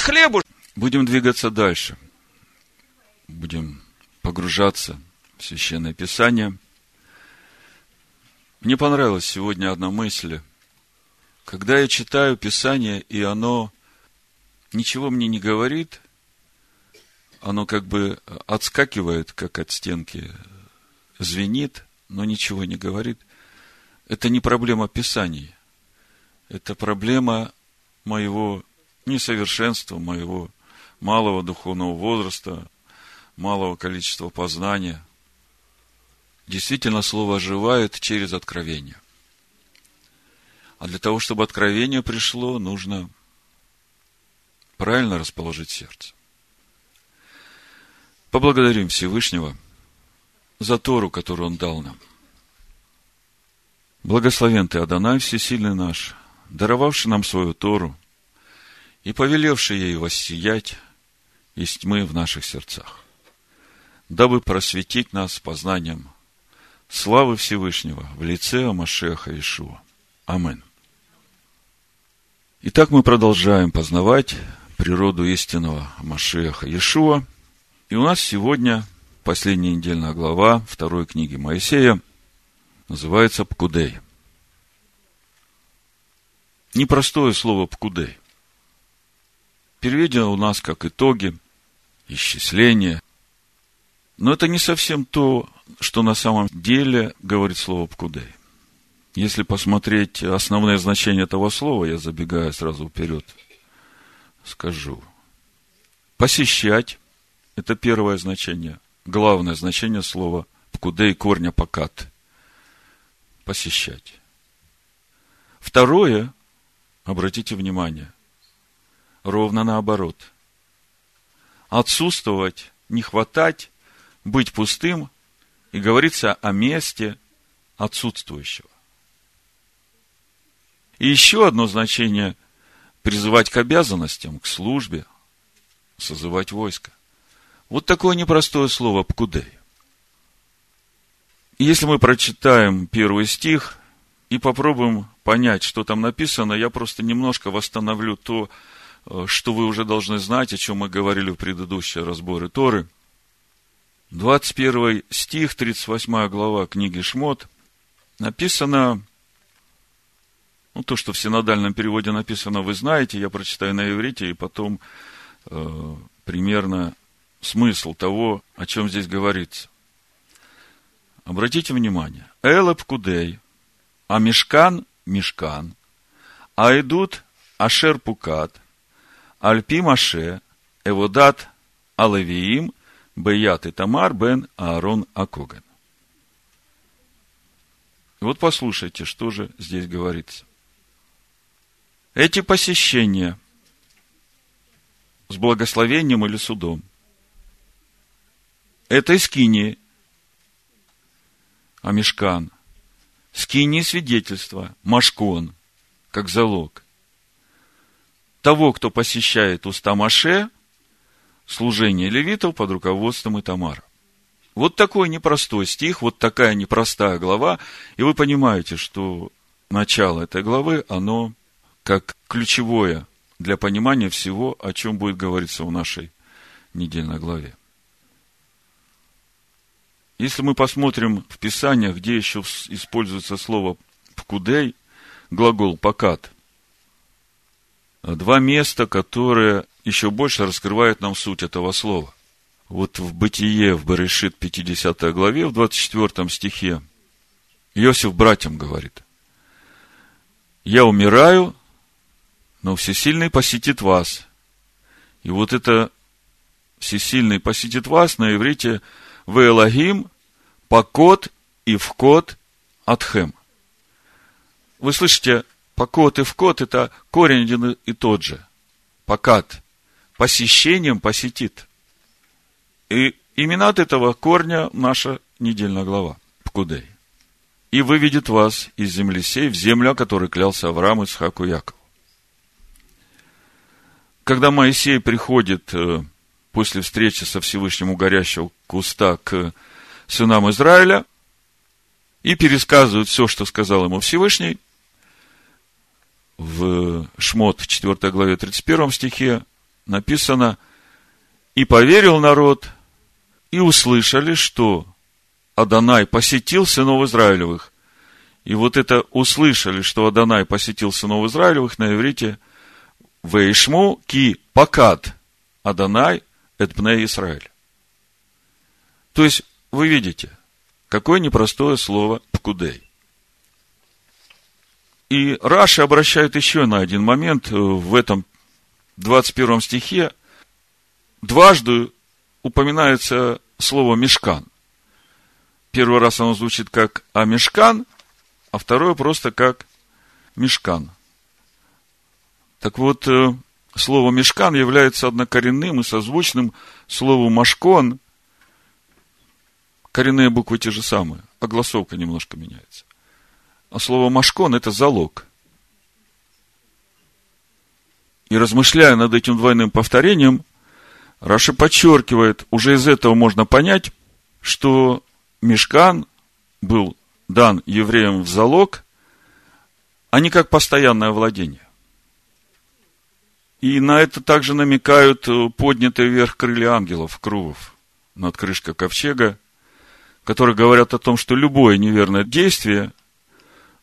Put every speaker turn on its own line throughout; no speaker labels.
дает хлебу.
Будем двигаться дальше. Будем погружаться в Священное Писание. Мне понравилась сегодня одна мысль. Когда я читаю Писание, и оно ничего мне не говорит, оно как бы отскакивает, как от стенки, звенит, но ничего не говорит. Это не проблема Писания. Это проблема моего несовершенства, моего малого духовного возраста, малого количества познания. Действительно, Слово оживает через откровение. А для того, чтобы откровение пришло, нужно правильно расположить сердце. Поблагодарим Всевышнего за Тору, которую Он дал нам. Благословен Ты, Адонай, Всесильный наш, даровавший нам свою Тору и повелевший ей воссиять из тьмы в наших сердцах, дабы просветить нас познанием славы Всевышнего в лице Амашеха Ишуа. Амин. Итак, мы продолжаем познавать природу истинного Машеха Иешуа. И у нас сегодня последняя недельная глава второй книги Моисея называется Пкудей. Непростое слово Пкудей. Переведено у нас как итоги, исчисления. Но это не совсем то, что на самом деле говорит слово Пкудей. Если посмотреть основное значение этого слова, я забегаю сразу вперед, скажу. Посещать – это первое значение, главное значение слова «пкудей» корня «покат». Посещать. Второе, обратите внимание, ровно наоборот. Отсутствовать, не хватать, быть пустым, и говорится о месте отсутствующего. И еще одно значение – призывать к обязанностям, к службе, созывать войско. Вот такое непростое слово «пкудей». Если мы прочитаем первый стих и попробуем понять, что там написано, я просто немножко восстановлю то, что вы уже должны знать, о чем мы говорили в предыдущие разборы Торы. 21 стих, 38 глава книги Шмот, написано ну, то, что в синодальном переводе написано, вы знаете, я прочитаю на иврите, и потом э, примерно смысл того, о чем здесь говорится. Обратите внимание. Элеп кудей, а мешкан – мешкан, а идут ашер пукат, альпи маше, эводат алевиим, беят и тамар бен Аарон Акоган. Вот послушайте, что же здесь говорится. Эти посещения с благословением или судом это скини Амишкан, скини свидетельства, Машкон, как залог. Того, кто посещает уста Маше, служение левитов под руководством Итамара. Вот такой непростой стих, вот такая непростая глава, и вы понимаете, что начало этой главы, оно как ключевое для понимания всего, о чем будет говориться в нашей недельной главе. Если мы посмотрим в Писаниях, где еще используется слово «пкудей», глагол «покат», два места, которые еще больше раскрывают нам суть этого слова. Вот в Бытие, в Берешит, 50 главе, в 24 стихе, Иосиф братьям говорит, «Я умираю, но Всесильный посетит вас. И вот это Всесильный посетит вас на иврите Велагим, Покот и Вкот Атхем. Вы слышите, Покот и Вкот – это корень один и тот же. Покат. Посещением посетит. И именно от этого корня наша недельная глава. Пкудей. И выведет вас из земли сей в землю, о которой клялся Авраам, Исхаку Яков когда Моисей приходит э, после встречи со Всевышним у горящего куста к сынам Израиля и пересказывает все, что сказал ему Всевышний, в Шмот 4 главе 31 стихе написано, и поверил народ, и услышали, что Адонай посетил сынов Израилевых. И вот это услышали, что Адонай посетил сынов Израилевых на иврите Вейшму ки покат Адонай эдбне Израиль. То есть, вы видите, какое непростое слово «пкудей». И Раши обращает еще на один момент в этом 21 стихе. Дважды упоминается слово «мешкан». Первый раз оно звучит как «амешкан», а второе просто как «мешкан». Так вот, э, слово «мешкан» является однокоренным и созвучным слову «машкон». Коренные буквы те же самые, а голосовка немножко меняется. А слово «машкон» – это залог. И размышляя над этим двойным повторением, Раша подчеркивает, уже из этого можно понять, что Мешкан был дан евреям в залог, а не как постоянное владение. И на это также намекают поднятые вверх крылья ангелов, крувов, над крышкой ковчега, которые говорят о том, что любое неверное действие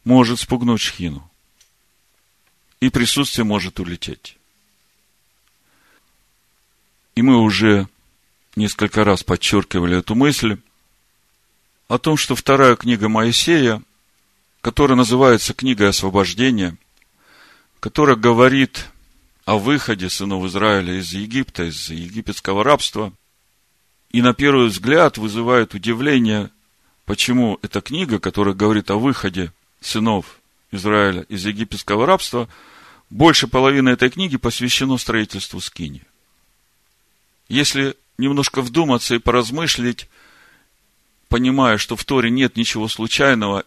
может спугнуть шхину. И присутствие может улететь. И мы уже несколько раз подчеркивали эту мысль о том, что вторая книга Моисея, которая называется книгой освобождения, которая говорит о выходе сынов Израиля из Египта, из египетского рабства, и на первый взгляд вызывает удивление, почему эта книга, которая говорит о выходе сынов Израиля из египетского рабства, больше половины этой книги посвящено строительству Скини. Если немножко вдуматься и поразмыслить, понимая, что в Торе нет ничего случайного,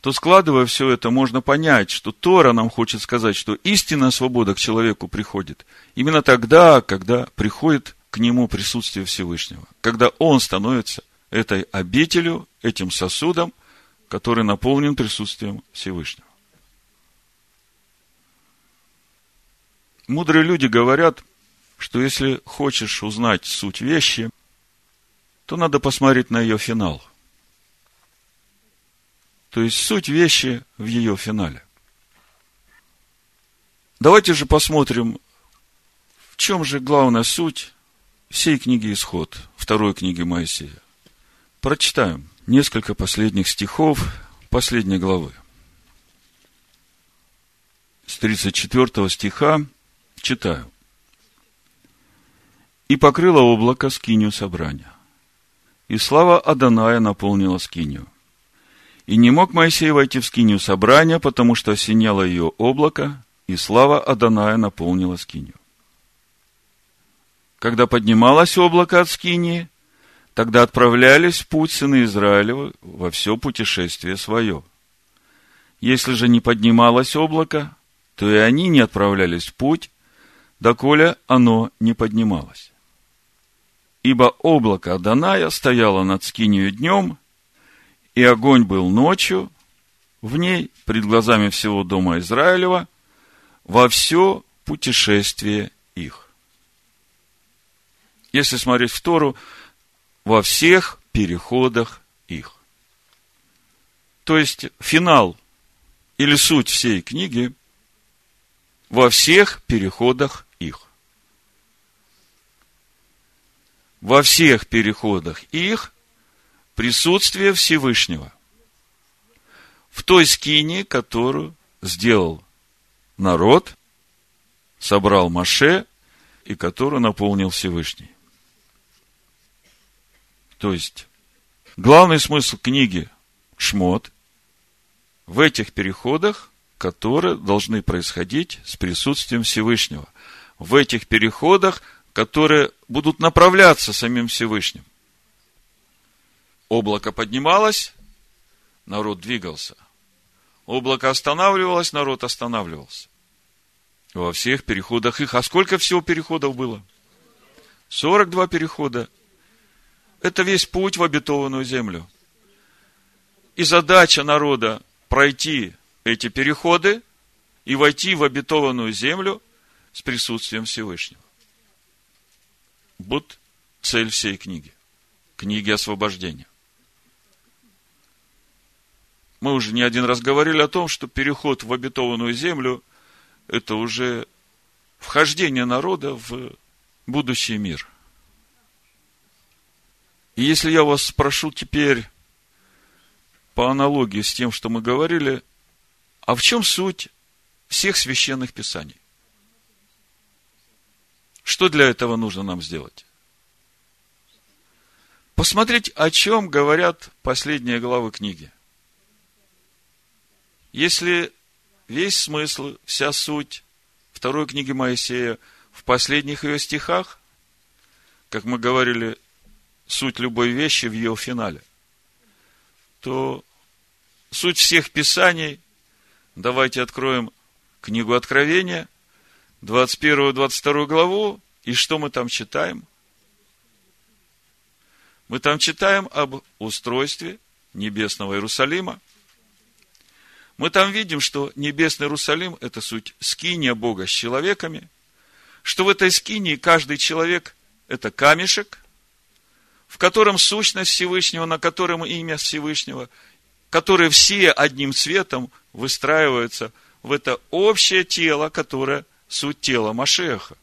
то складывая все это, можно понять, что Тора нам хочет сказать, что истинная свобода к человеку приходит именно тогда, когда приходит к нему присутствие Всевышнего, когда он становится этой обителю, этим сосудом, который наполнен присутствием Всевышнего. Мудрые люди говорят – что если хочешь узнать суть вещи, то надо посмотреть на ее финал. То есть суть вещи в ее финале. Давайте же посмотрим, в чем же главная суть всей книги Исход, второй книги Моисея. Прочитаем несколько последних стихов последней главы. С 34 стиха читаю и покрыло облако скинию собрания. И слава Аданая наполнила скинию. И не мог Моисей войти в скинию собрания, потому что осеняло ее облако, и слава Аданая наполнила скинию. Когда поднималось облако от скинии, тогда отправлялись путь сыны Израилева во все путешествие свое. Если же не поднималось облако, то и они не отправлялись в путь, доколе оно не поднималось ибо облако Аданая стояло над скинию днем, и огонь был ночью в ней, пред глазами всего дома Израилева, во все путешествие их. Если смотреть в Тору, во всех переходах их. То есть финал или суть всей книги во всех переходах их. во всех переходах их присутствие Всевышнего. В той скине, которую сделал народ, собрал Маше и которую наполнил Всевышний. То есть, главный смысл книги Шмот в этих переходах, которые должны происходить с присутствием Всевышнего. В этих переходах – которые будут направляться самим Всевышним. Облако поднималось, народ двигался. Облако останавливалось, народ останавливался. Во всех переходах их. А сколько всего переходов было? 42 перехода. Это весь путь в обетованную землю. И задача народа пройти эти переходы и войти в обетованную землю с присутствием Всевышнего. Вот цель всей книги. Книги освобождения. Мы уже не один раз говорили о том, что переход в обетованную землю – это уже вхождение народа в будущий мир. И если я вас спрошу теперь по аналогии с тем, что мы говорили, а в чем суть всех священных писаний? Что для этого нужно нам сделать? Посмотреть, о чем говорят последние главы книги. Если весь смысл, вся суть второй книги Моисея в последних ее стихах, как мы говорили, суть любой вещи в ее финале, то суть всех писаний, давайте откроем книгу Откровения, 21-22 главу, и что мы там читаем? Мы там читаем об устройстве небесного Иерусалима, мы там видим, что небесный Иерусалим – это суть скиния Бога с человеками, что в этой скинии каждый человек – это камешек, в котором сущность Всевышнего, на котором имя Всевышнего, которые все одним цветом выстраиваются в это общее тело, которое суть тела Машеха.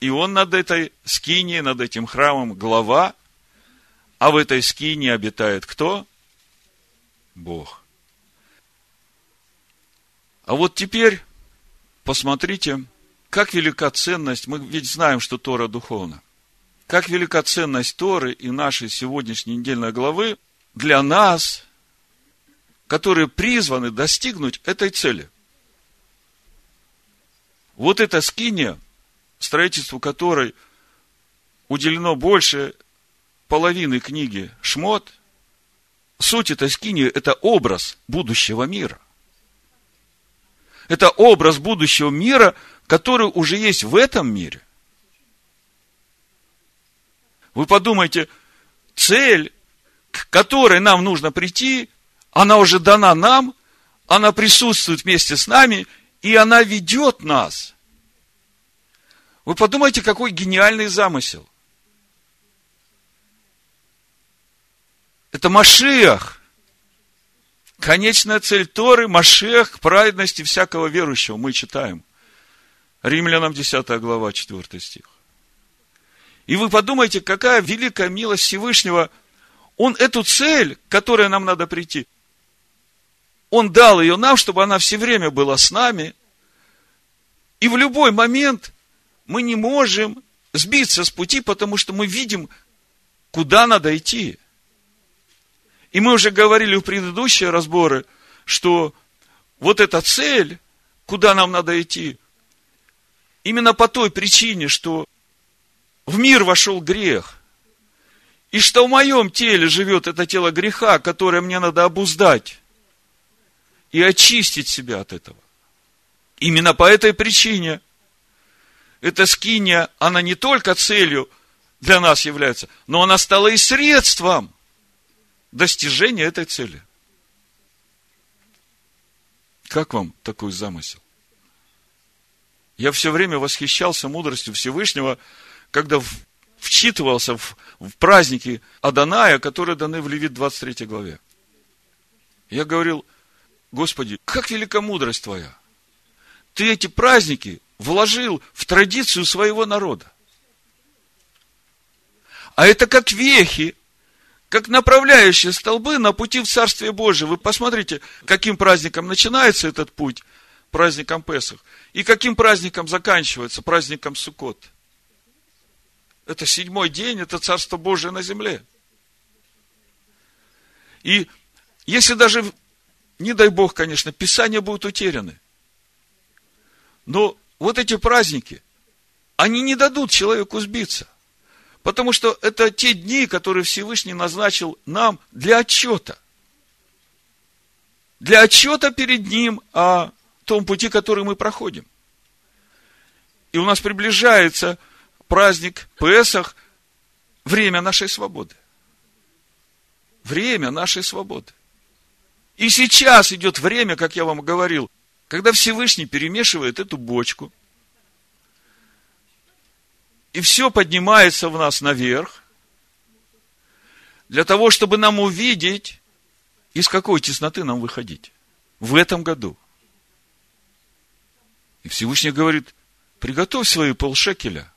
И он над этой скинией, над этим храмом глава, а в этой скинии обитает кто? Бог. А вот теперь посмотрите, как велика ценность, мы ведь знаем, что Тора духовна. Как велика ценность Торы и нашей сегодняшней недельной главы для нас, которые призваны достигнуть этой цели. Вот эта скиния, строительству которой уделено больше половины книги Шмот, суть этой скинии – это образ будущего мира. Это образ будущего мира, который уже есть в этом мире. Вы подумайте, цель, к которой нам нужно прийти, она уже дана нам, она присутствует вместе с нами, и она ведет нас. Вы подумайте, какой гениальный замысел. Это Машиах. Конечная цель Торы – Машех праведности всякого верующего. Мы читаем. Римлянам 10 глава, 4 стих. И вы подумайте, какая великая милость Всевышнего. Он эту цель, к которой нам надо прийти, Он дал ее нам, чтобы она все время была с нами. И в любой момент мы не можем сбиться с пути, потому что мы видим, куда надо идти. И мы уже говорили в предыдущие разборы, что вот эта цель, куда нам надо идти, именно по той причине, что в мир вошел грех, и что в моем теле живет это тело греха, которое мне надо обуздать и очистить себя от этого. Именно по этой причине эта скиния, она не только целью для нас является, но она стала и средством достижения этой цели. Как вам такой замысел? Я все время восхищался мудростью Всевышнего, когда вчитывался в, в праздники Аданая, которые даны в Левит 23 главе. Я говорил, Господи, как велика мудрость Твоя. Ты эти праздники вложил в традицию своего народа. А это как вехи как направляющие столбы на пути в Царствие Божие. Вы посмотрите, каким праздником начинается этот путь, праздником Песах, и каким праздником заканчивается, праздником Суккот. Это седьмой день, это Царство Божие на земле. И если даже, не дай Бог, конечно, Писания будут утеряны, но вот эти праздники, они не дадут человеку сбиться. Потому что это те дни, которые Всевышний назначил нам для отчета. Для отчета перед Ним о том пути, который мы проходим. И у нас приближается праздник Песах, время нашей свободы. Время нашей свободы. И сейчас идет время, как я вам говорил, когда Всевышний перемешивает эту бочку – И все поднимается в нас наверх, для того, чтобы нам увидеть, из какой тесноты нам выходить в этом году. И Всевышний говорит, приготовь свои полшекеля.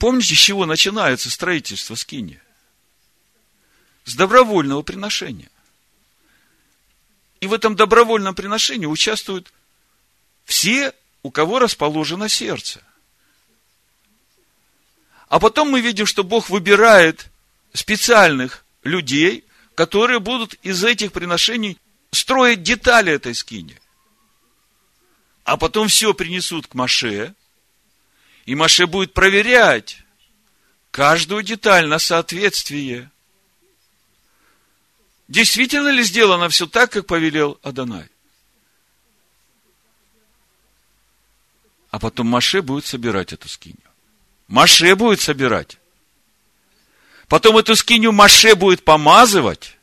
Помните, с чего начинается строительство скини? С добровольного приношения. И в этом добровольном приношении участвуют все, у кого расположено сердце. А потом мы видим, что Бог выбирает специальных людей, которые будут из этих приношений строить детали этой скини. А потом все принесут к Маше, и Маше будет проверять каждую деталь на соответствие. Действительно ли сделано все так, как повелел Адонай? А потом Маше будет собирать эту скиню. Маше будет собирать. Потом эту скиню Маше будет помазывать.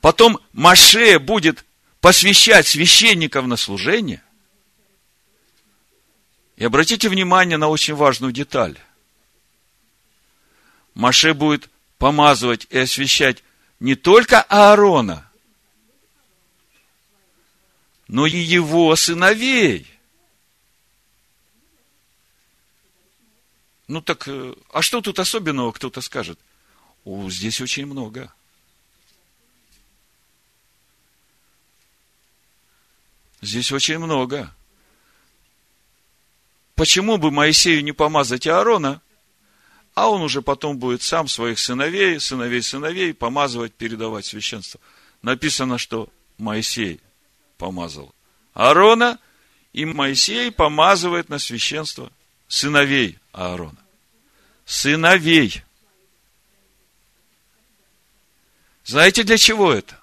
Потом Маше будет посвящать священников на служение. И обратите внимание на очень важную деталь. Маше будет помазывать и освящать не только Аарона, но и его сыновей – Ну так, э, а что тут особенного, кто-то скажет? О, здесь очень много. Здесь очень много. Почему бы Моисею не помазать Аарона, а он уже потом будет сам своих сыновей, сыновей сыновей помазывать, передавать священство. Написано, что Моисей помазал Аарона, и Моисей помазывает на священство сыновей Аарона. Сыновей. Знаете, для чего это?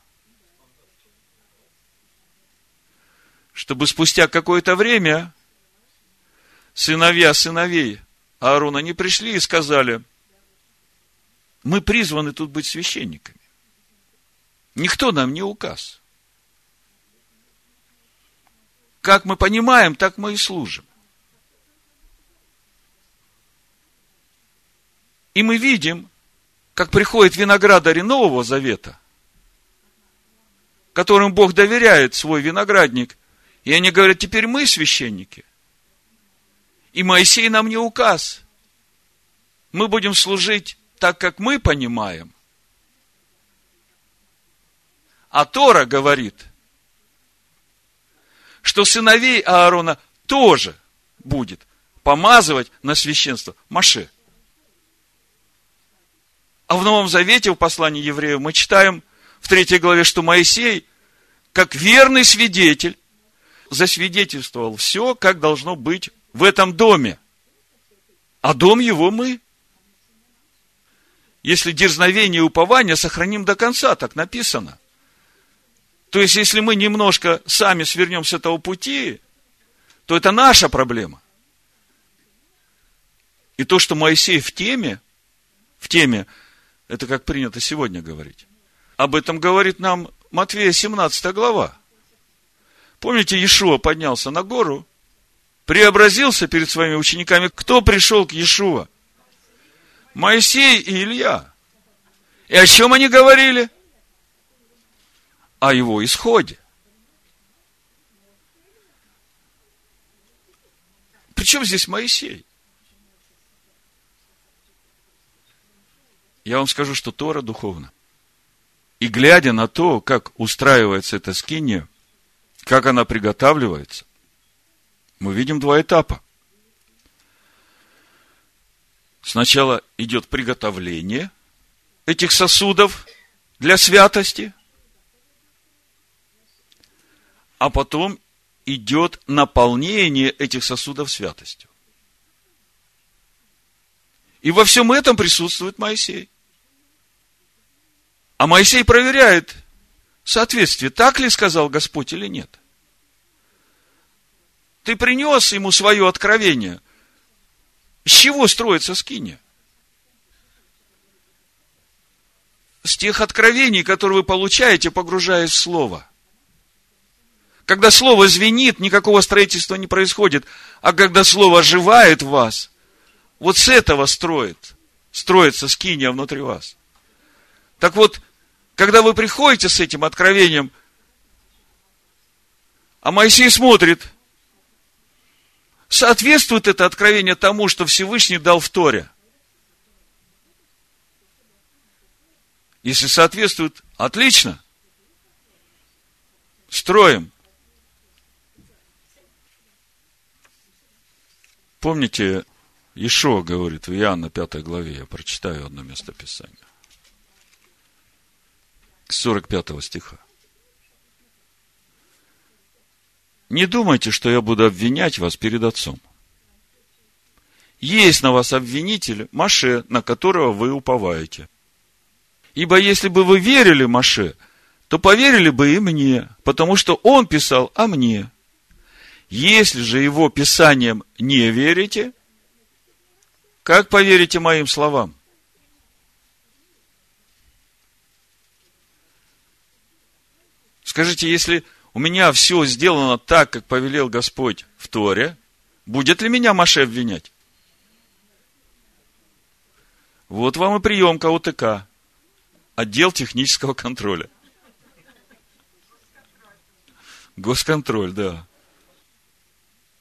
Чтобы спустя какое-то время сыновья сыновей Аарона не пришли и сказали, мы призваны тут быть священниками. Никто нам не указ. Как мы понимаем, так мы и служим. И мы видим, как приходит виноградари Нового Завета, которым Бог доверяет свой виноградник, и они говорят, теперь мы священники. И Моисей нам не указ. Мы будем служить так, как мы понимаем. А Тора говорит, что сыновей Аарона тоже будет помазывать на священство Маше. А в Новом Завете, в послании евреев, мы читаем в третьей главе, что Моисей, как верный свидетель, засвидетельствовал все, как должно быть в этом доме. А дом его мы. Если дерзновение и упование сохраним до конца, так написано. То есть, если мы немножко сами свернем с этого пути, то это наша проблема. И то, что Моисей в теме, в теме это как принято сегодня говорить. Об этом говорит нам Матвея 17 глава. Помните, Иешуа поднялся на гору, преобразился перед своими учениками. Кто пришел к Иешуа? Моисей и Илья. И о чем они говорили? О его исходе. Причем здесь Моисей? я вам скажу, что Тора духовна. И глядя на то, как устраивается эта скиния, как она приготавливается, мы видим два этапа. Сначала идет приготовление этих сосудов для святости, а потом идет наполнение этих сосудов святостью. И во всем этом присутствует Моисей. А Моисей проверяет соответствие, так ли сказал Господь или нет. Ты принес ему свое откровение. С чего строится скиния? С тех откровений, которые вы получаете, погружаясь в Слово. Когда слово звенит, никакого строительства не происходит. А когда слово оживает в вас, вот с этого строит, строится скиния внутри вас. Так вот, когда вы приходите с этим откровением, а Моисей смотрит, соответствует это откровение тому, что Всевышний дал в Торе? Если соответствует, отлично. Строим. Помните, Ишо говорит в Иоанна 5 главе, я прочитаю одно место Писания. 45 стиха. Не думайте, что я буду обвинять вас перед Отцом. Есть на вас обвинитель Маше, на которого вы уповаете. Ибо если бы вы верили Маше, то поверили бы и мне, потому что он писал о мне. Если же его писанием не верите, как поверите моим словам? Скажите, если у меня все сделано так, как повелел Господь в Торе, будет ли меня Маше обвинять? Вот вам и приемка УТК. Отдел технического контроля. Госконтроль, да.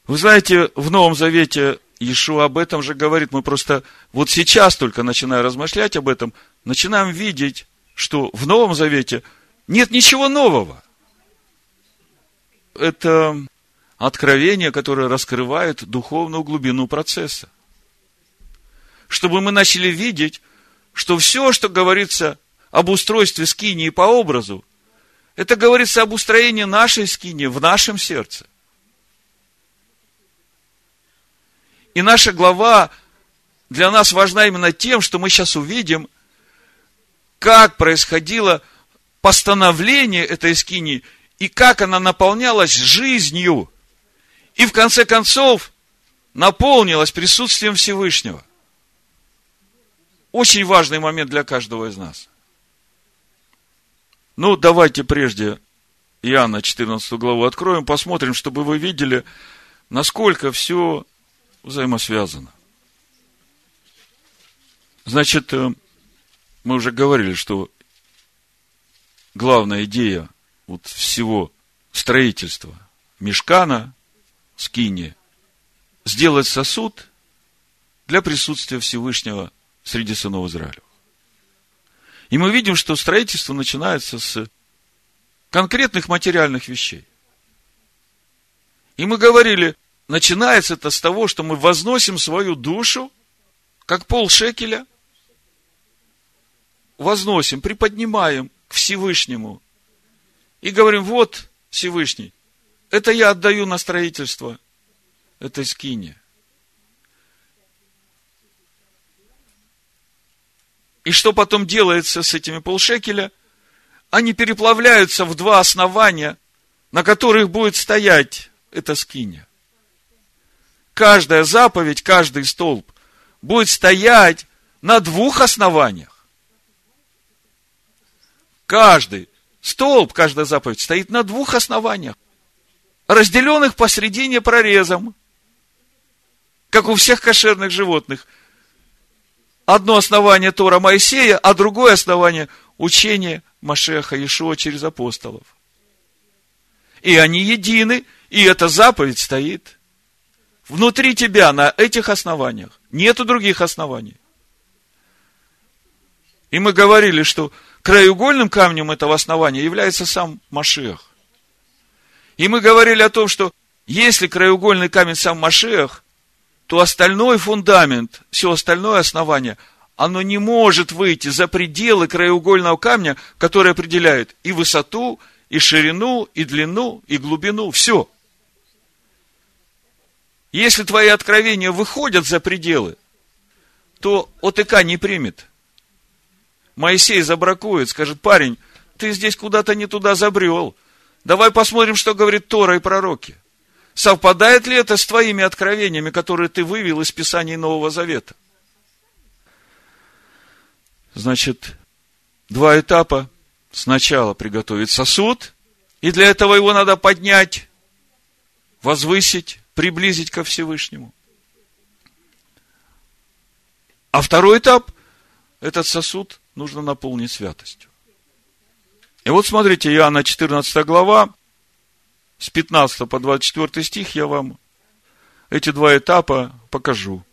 Вы знаете, в Новом Завете Иешуа об этом же говорит. Мы просто вот сейчас только начиная размышлять об этом, начинаем видеть, что в Новом Завете нет ничего нового. Это откровение, которое раскрывает духовную глубину процесса. Чтобы мы начали видеть, что все, что говорится об устройстве скинии по образу, это говорится об устроении нашей скинии в нашем сердце. И наша глава для нас важна именно тем, что мы сейчас увидим, как происходило постановление этой скинии и как она наполнялась жизнью. И в конце концов наполнилась присутствием Всевышнего. Очень важный момент для каждого из нас. Ну, давайте прежде Иоанна 14 главу откроем, посмотрим, чтобы вы видели, насколько все взаимосвязано. Значит, э, мы уже говорили, что главная идея вот всего строительства мешкана, скини, сделать сосуд для присутствия Всевышнего среди сынов Израиля. И мы видим, что строительство начинается с конкретных материальных вещей. И мы говорили, начинается это с того, что мы возносим свою душу, как пол шекеля, возносим, приподнимаем к Всевышнему и говорим, вот Всевышний, это я отдаю на строительство этой скини. И что потом делается с этими полшекеля? Они переплавляются в два основания, на которых будет стоять эта скиня каждая заповедь, каждый столб будет стоять на двух основаниях. Каждый столб, каждая заповедь стоит на двух основаниях, разделенных посредине прорезом, как у всех кошерных животных. Одно основание Тора Моисея, а другое основание учение Машеха Иешуа через апостолов. И они едины, и эта заповедь стоит внутри тебя на этих основаниях. Нету других оснований. И мы говорили, что краеугольным камнем этого основания является сам Машех. И мы говорили о том, что если краеугольный камень сам Машех, то остальной фундамент, все остальное основание, оно не может выйти за пределы краеугольного камня, который определяет и высоту, и ширину, и длину, и глубину, все – если твои откровения выходят за пределы, то ОТК не примет. Моисей забракует, скажет, парень, ты здесь куда-то не туда забрел. Давай посмотрим, что говорит Тора и пророки. Совпадает ли это с твоими откровениями, которые ты вывел из Писаний Нового Завета? Значит, два этапа. Сначала приготовить сосуд, И для этого его надо поднять, возвысить, приблизить ко Всевышнему. А второй этап, этот сосуд нужно наполнить святостью. И вот смотрите, Иоанна 14 глава, с 15 по 24 стих я вам эти два этапа покажу.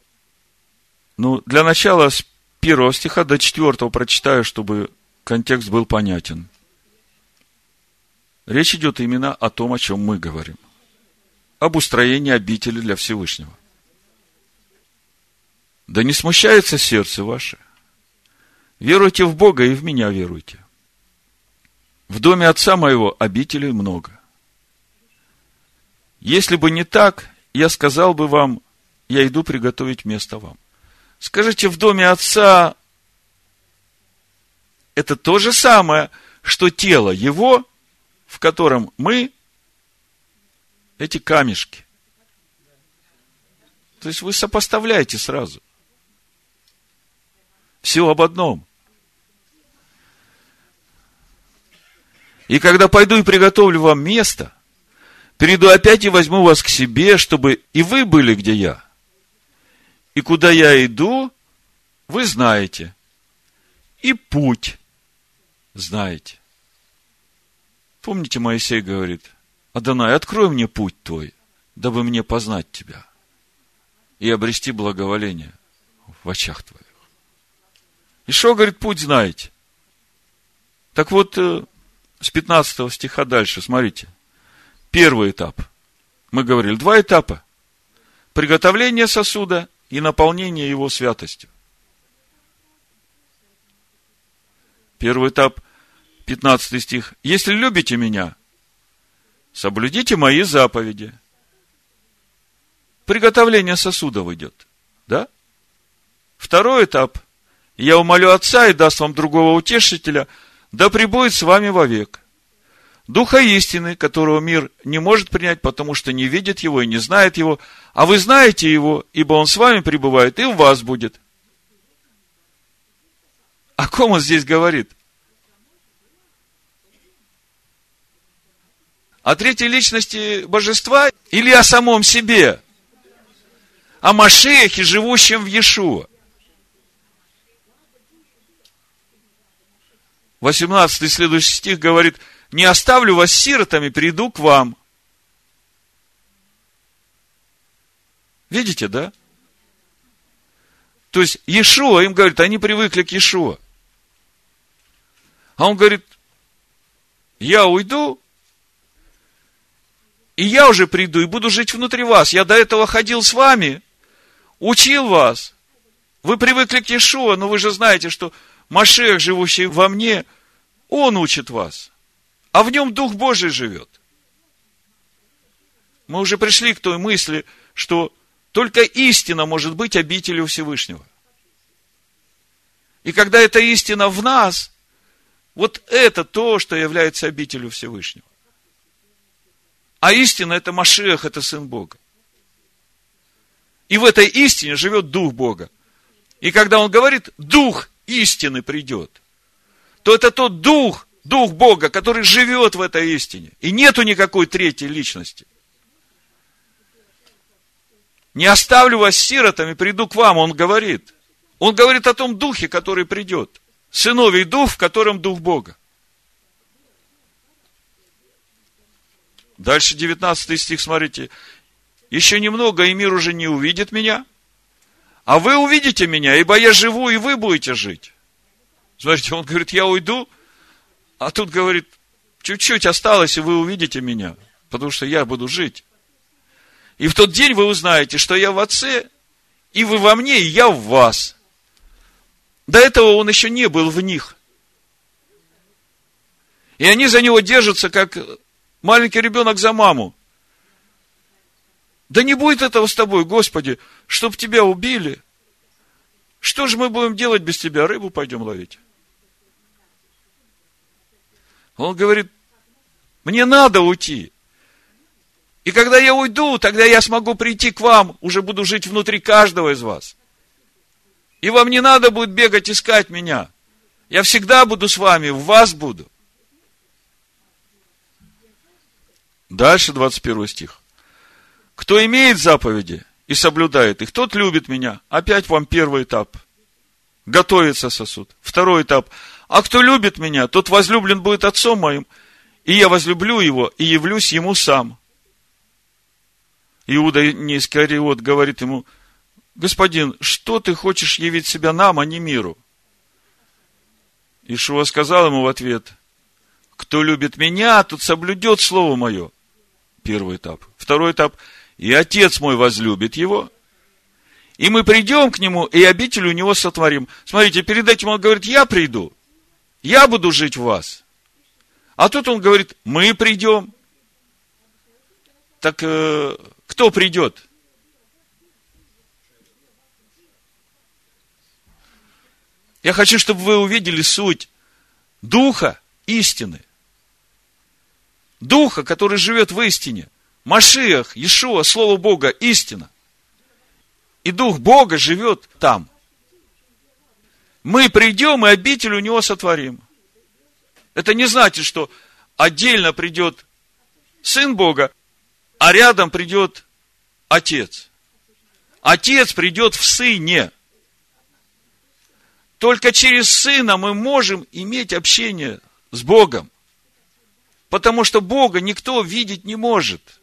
Ну, для начала с первого стиха до четвертого прочитаю, чтобы контекст был понятен. Речь идет именно о том, о чем мы говорим. Об устроении обители для Всевышнего. Да не смущается сердце ваше. Веруйте в Бога и в меня веруйте. В доме отца моего обителей много. Если бы не так, я сказал бы вам, я иду приготовить место вам. Скажите, в доме отца это то же самое, что тело его, в котором мы, эти камешки. То есть вы сопоставляете сразу. Все об одном. И когда пойду и приготовлю вам место, приду опять и возьму вас к себе, чтобы и вы были, где я. И куда я иду, вы знаете. И путь знаете. Помните, Моисей говорит, Адонай, открой мне путь твой, дабы мне познать тебя и обрести благоволение в очах твоих. И что, говорит, путь знаете. Так вот, э, с 15 стиха дальше, смотрите. Первый этап. Мы говорили, два этапа. Приготовление сосуда и наполнение его святостью. Первый этап, 15 стих. Если любите меня, соблюдите мои заповеди. Приготовление сосуда идет. Да? Второй этап. Я умолю Отца и даст вам другого утешителя, да пребудет с вами вовек. Духа истины, которого мир не может принять, потому что не видит его и не знает его, а вы знаете его, ибо он с вами пребывает и в вас будет. О ком он здесь говорит? О третьей личности божества или о самом себе? О Машехе, живущем в Иешуа. 18 следующий стих говорит – не оставлю вас сиротами, приду к вам. Видите, да? То есть, Иешуа, им говорит, они привыкли к Иешуа. А он говорит, я уйду, и я уже приду и буду жить внутри вас. Я до этого ходил с вами, учил вас. Вы привыкли к Иешуа, но вы же знаете, что Машех, живущий во мне, он учит вас а в нем Дух Божий живет. Мы уже пришли к той мысли, что только истина может быть обителью Всевышнего. И когда эта истина в нас, вот это то, что является обителью Всевышнего. А истина – это Машех, это Сын Бога. И в этой истине живет Дух Бога. И когда Он говорит, Дух истины придет, то это тот Дух, Дух Бога, который живет в этой истине. И нету никакой третьей личности. Не оставлю вас сиротами, приду к вам, он говорит. Он говорит о том духе, который придет. Сыновий дух, в котором дух Бога. Дальше 19 стих, смотрите. Еще немного, и мир уже не увидит меня. А вы увидите меня, ибо я живу, и вы будете жить. Смотрите, он говорит, я уйду, а тут говорит, чуть-чуть осталось, и вы увидите меня, потому что я буду жить. И в тот день вы узнаете, что я в Отце, и вы во мне, и я в вас. До этого он еще не был в них. И они за него держатся, как маленький ребенок за маму. Да не будет этого с тобой, Господи, чтоб тебя убили. Что же мы будем делать без тебя? Рыбу пойдем ловить. Он говорит, мне надо уйти. И когда я уйду, тогда я смогу прийти к вам, уже буду жить внутри каждого из вас. И вам не надо будет бегать искать меня. Я всегда буду с вами, в вас буду. Дальше 21 стих. Кто имеет заповеди и соблюдает их, тот любит меня. Опять вам первый этап. Готовится сосуд. Второй этап. А кто любит меня, тот возлюблен будет отцом моим, и я возлюблю его, и явлюсь ему сам. Иуда не Искариот говорит ему, господин, что ты хочешь явить себя нам, а не миру? Ишуа сказал ему в ответ, кто любит меня, тот соблюдет слово мое. Первый этап. Второй этап. И отец мой возлюбит его. И мы придем к нему, и обитель у него сотворим. Смотрите, перед этим он говорит, я приду. Я буду жить в вас. А тут он говорит, мы придем. Так э, кто придет? Я хочу, чтобы вы увидели суть Духа истины. Духа, который живет в истине. Машиах, Иешуа, Слово Бога, истина. И Дух Бога живет там. Мы придем и обитель у него сотворим. Это не значит, что отдельно придет Сын Бога, а рядом придет Отец. Отец придет в Сыне. Только через Сына мы можем иметь общение с Богом. Потому что Бога никто видеть не может.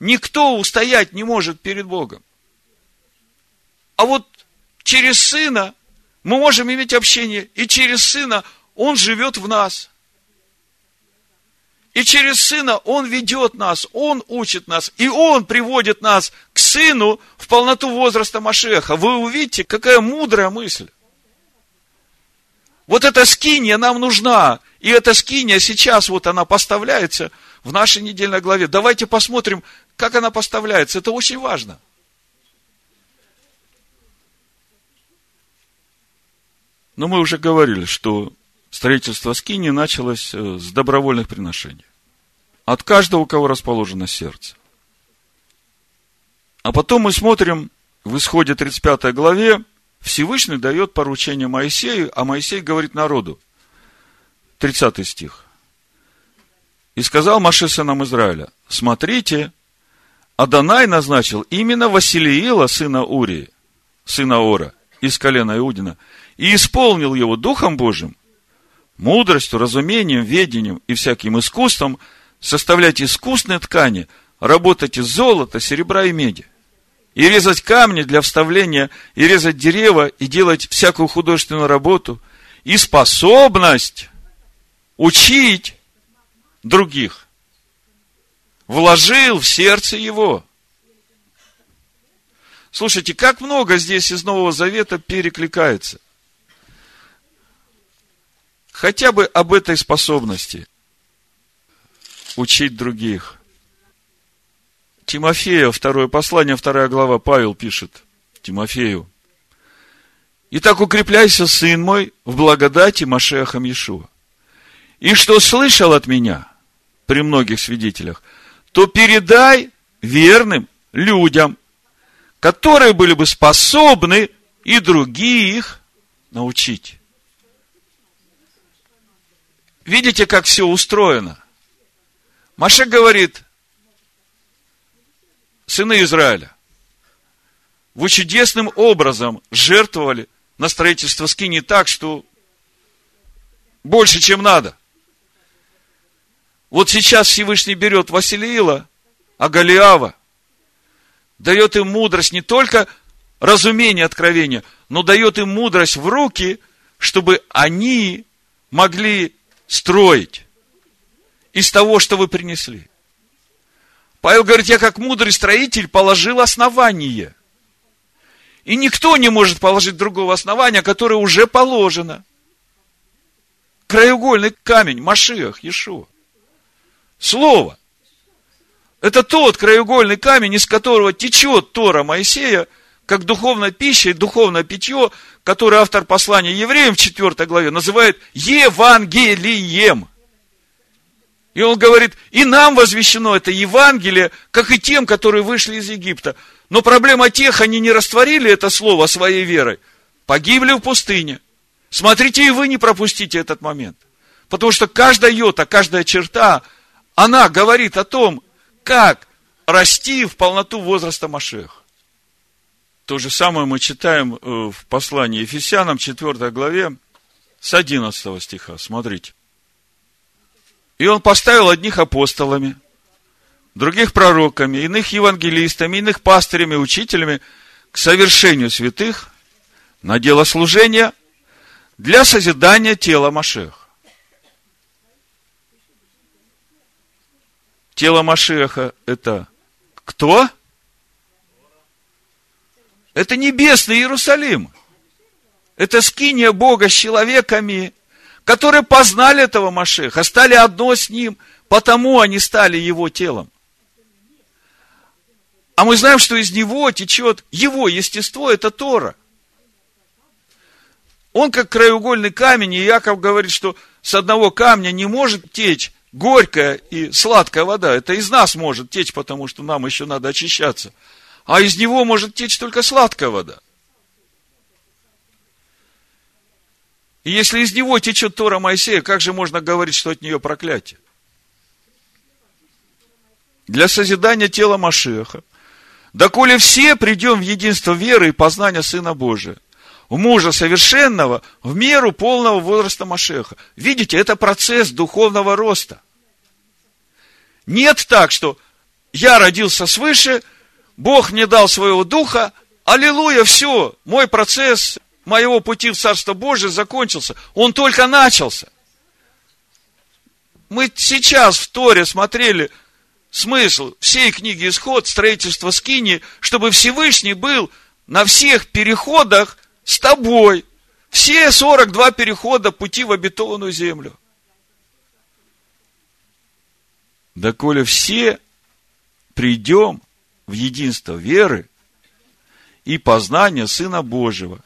Никто устоять не может перед Богом. А вот через Сына мы можем иметь общение, и через Сына Он живет в нас. И через Сына Он ведет нас, Он учит нас, и Он приводит нас к Сыну в полноту возраста Машеха. Вы увидите, какая мудрая мысль. Вот эта скиния нам нужна. И эта скиния сейчас вот она поставляется в нашей недельной главе. Давайте посмотрим, как она поставляется. Это очень важно. Но мы уже говорили, что строительство скини началось э, с добровольных приношений. От каждого, у кого расположено сердце. А потом мы смотрим в исходе 35 главе, Всевышний дает поручение Моисею, а Моисей говорит народу. 30 стих. И сказал Маше сынам Израиля, смотрите, Адонай назначил именно Василиила, сына Урии, сына Ора, из колена Иудина, и исполнил его Духом Божьим, мудростью, разумением, ведением и всяким искусством составлять искусные ткани, работать из золота, серебра и меди и резать камни для вставления, и резать дерева, и делать всякую художественную работу, и способность учить других. Вложил в сердце его. Слушайте, как много здесь из Нового Завета перекликается. Хотя бы об этой способности учить других. Тимофея, второе послание, вторая глава, Павел пишет Тимофею. Итак, укрепляйся, сын мой, в благодати Машеха Иешуа. И что слышал от меня при многих свидетелях, то передай верным людям, которые были бы способны и других научить. Видите, как все устроено? Маша говорит, сыны Израиля, вы чудесным образом жертвовали на строительство скини так, что больше, чем надо. Вот сейчас Всевышний берет Василиила, а Галиава, дает им мудрость не только разумение откровения, но дает им мудрость в руки, чтобы они могли строить из того, что вы принесли. Павел говорит, я как мудрый строитель положил основание. И никто не может положить другого основания, которое уже положено. Краеугольный камень, Машиах, Иешуа. Слово. Это тот краеугольный камень, из которого течет Тора Моисея, как духовная пища и духовное питье, которое автор послания евреям в 4 главе называет Евангелием. И он говорит, и нам возвещено это Евангелие, как и тем, которые вышли из Египта. Но проблема тех, они не растворили это слово своей верой, погибли в пустыне. Смотрите, и вы не пропустите этот момент. Потому что каждая йота, каждая черта, она говорит о том, как расти в полноту возраста Машех. То же самое мы читаем э, в послании Ефесянам, 4 главе, с 11 стиха. Смотрите. И он поставил одних апостолами, других пророками, иных евангелистами, иных пастырями, учителями к совершению святых на дело служения для созидания тела Машеха. Тело Машеха – это кто? Это небесный Иерусалим. Это скиния Бога с человеками, которые познали этого Машеха, стали одно с ним, потому они стали его телом. А мы знаем, что из него течет его естество, это Тора. Он как краеугольный камень, и Яков говорит, что с одного камня не может течь горькая и сладкая вода. Это из нас может течь, потому что нам еще надо очищаться. А из него может течь только сладкая вода. И если из него течет Тора Моисея, как же можно говорить, что от нее проклятие? Для созидания тела Машеха. Доколе все придем в единство веры и познания Сына Божия – в мужа совершенного в меру полного возраста Машеха. Видите, это процесс духовного роста. Нет так, что я родился свыше, Бог мне дал своего духа, аллилуйя, все, мой процесс моего пути в Царство Божие закончился. Он только начался. Мы сейчас в Торе смотрели смысл всей книги Исход, строительства Скини, чтобы Всевышний был на всех переходах с тобой все 42 перехода пути в обетованную землю. Доколе все придем в единство веры и познания Сына Божьего,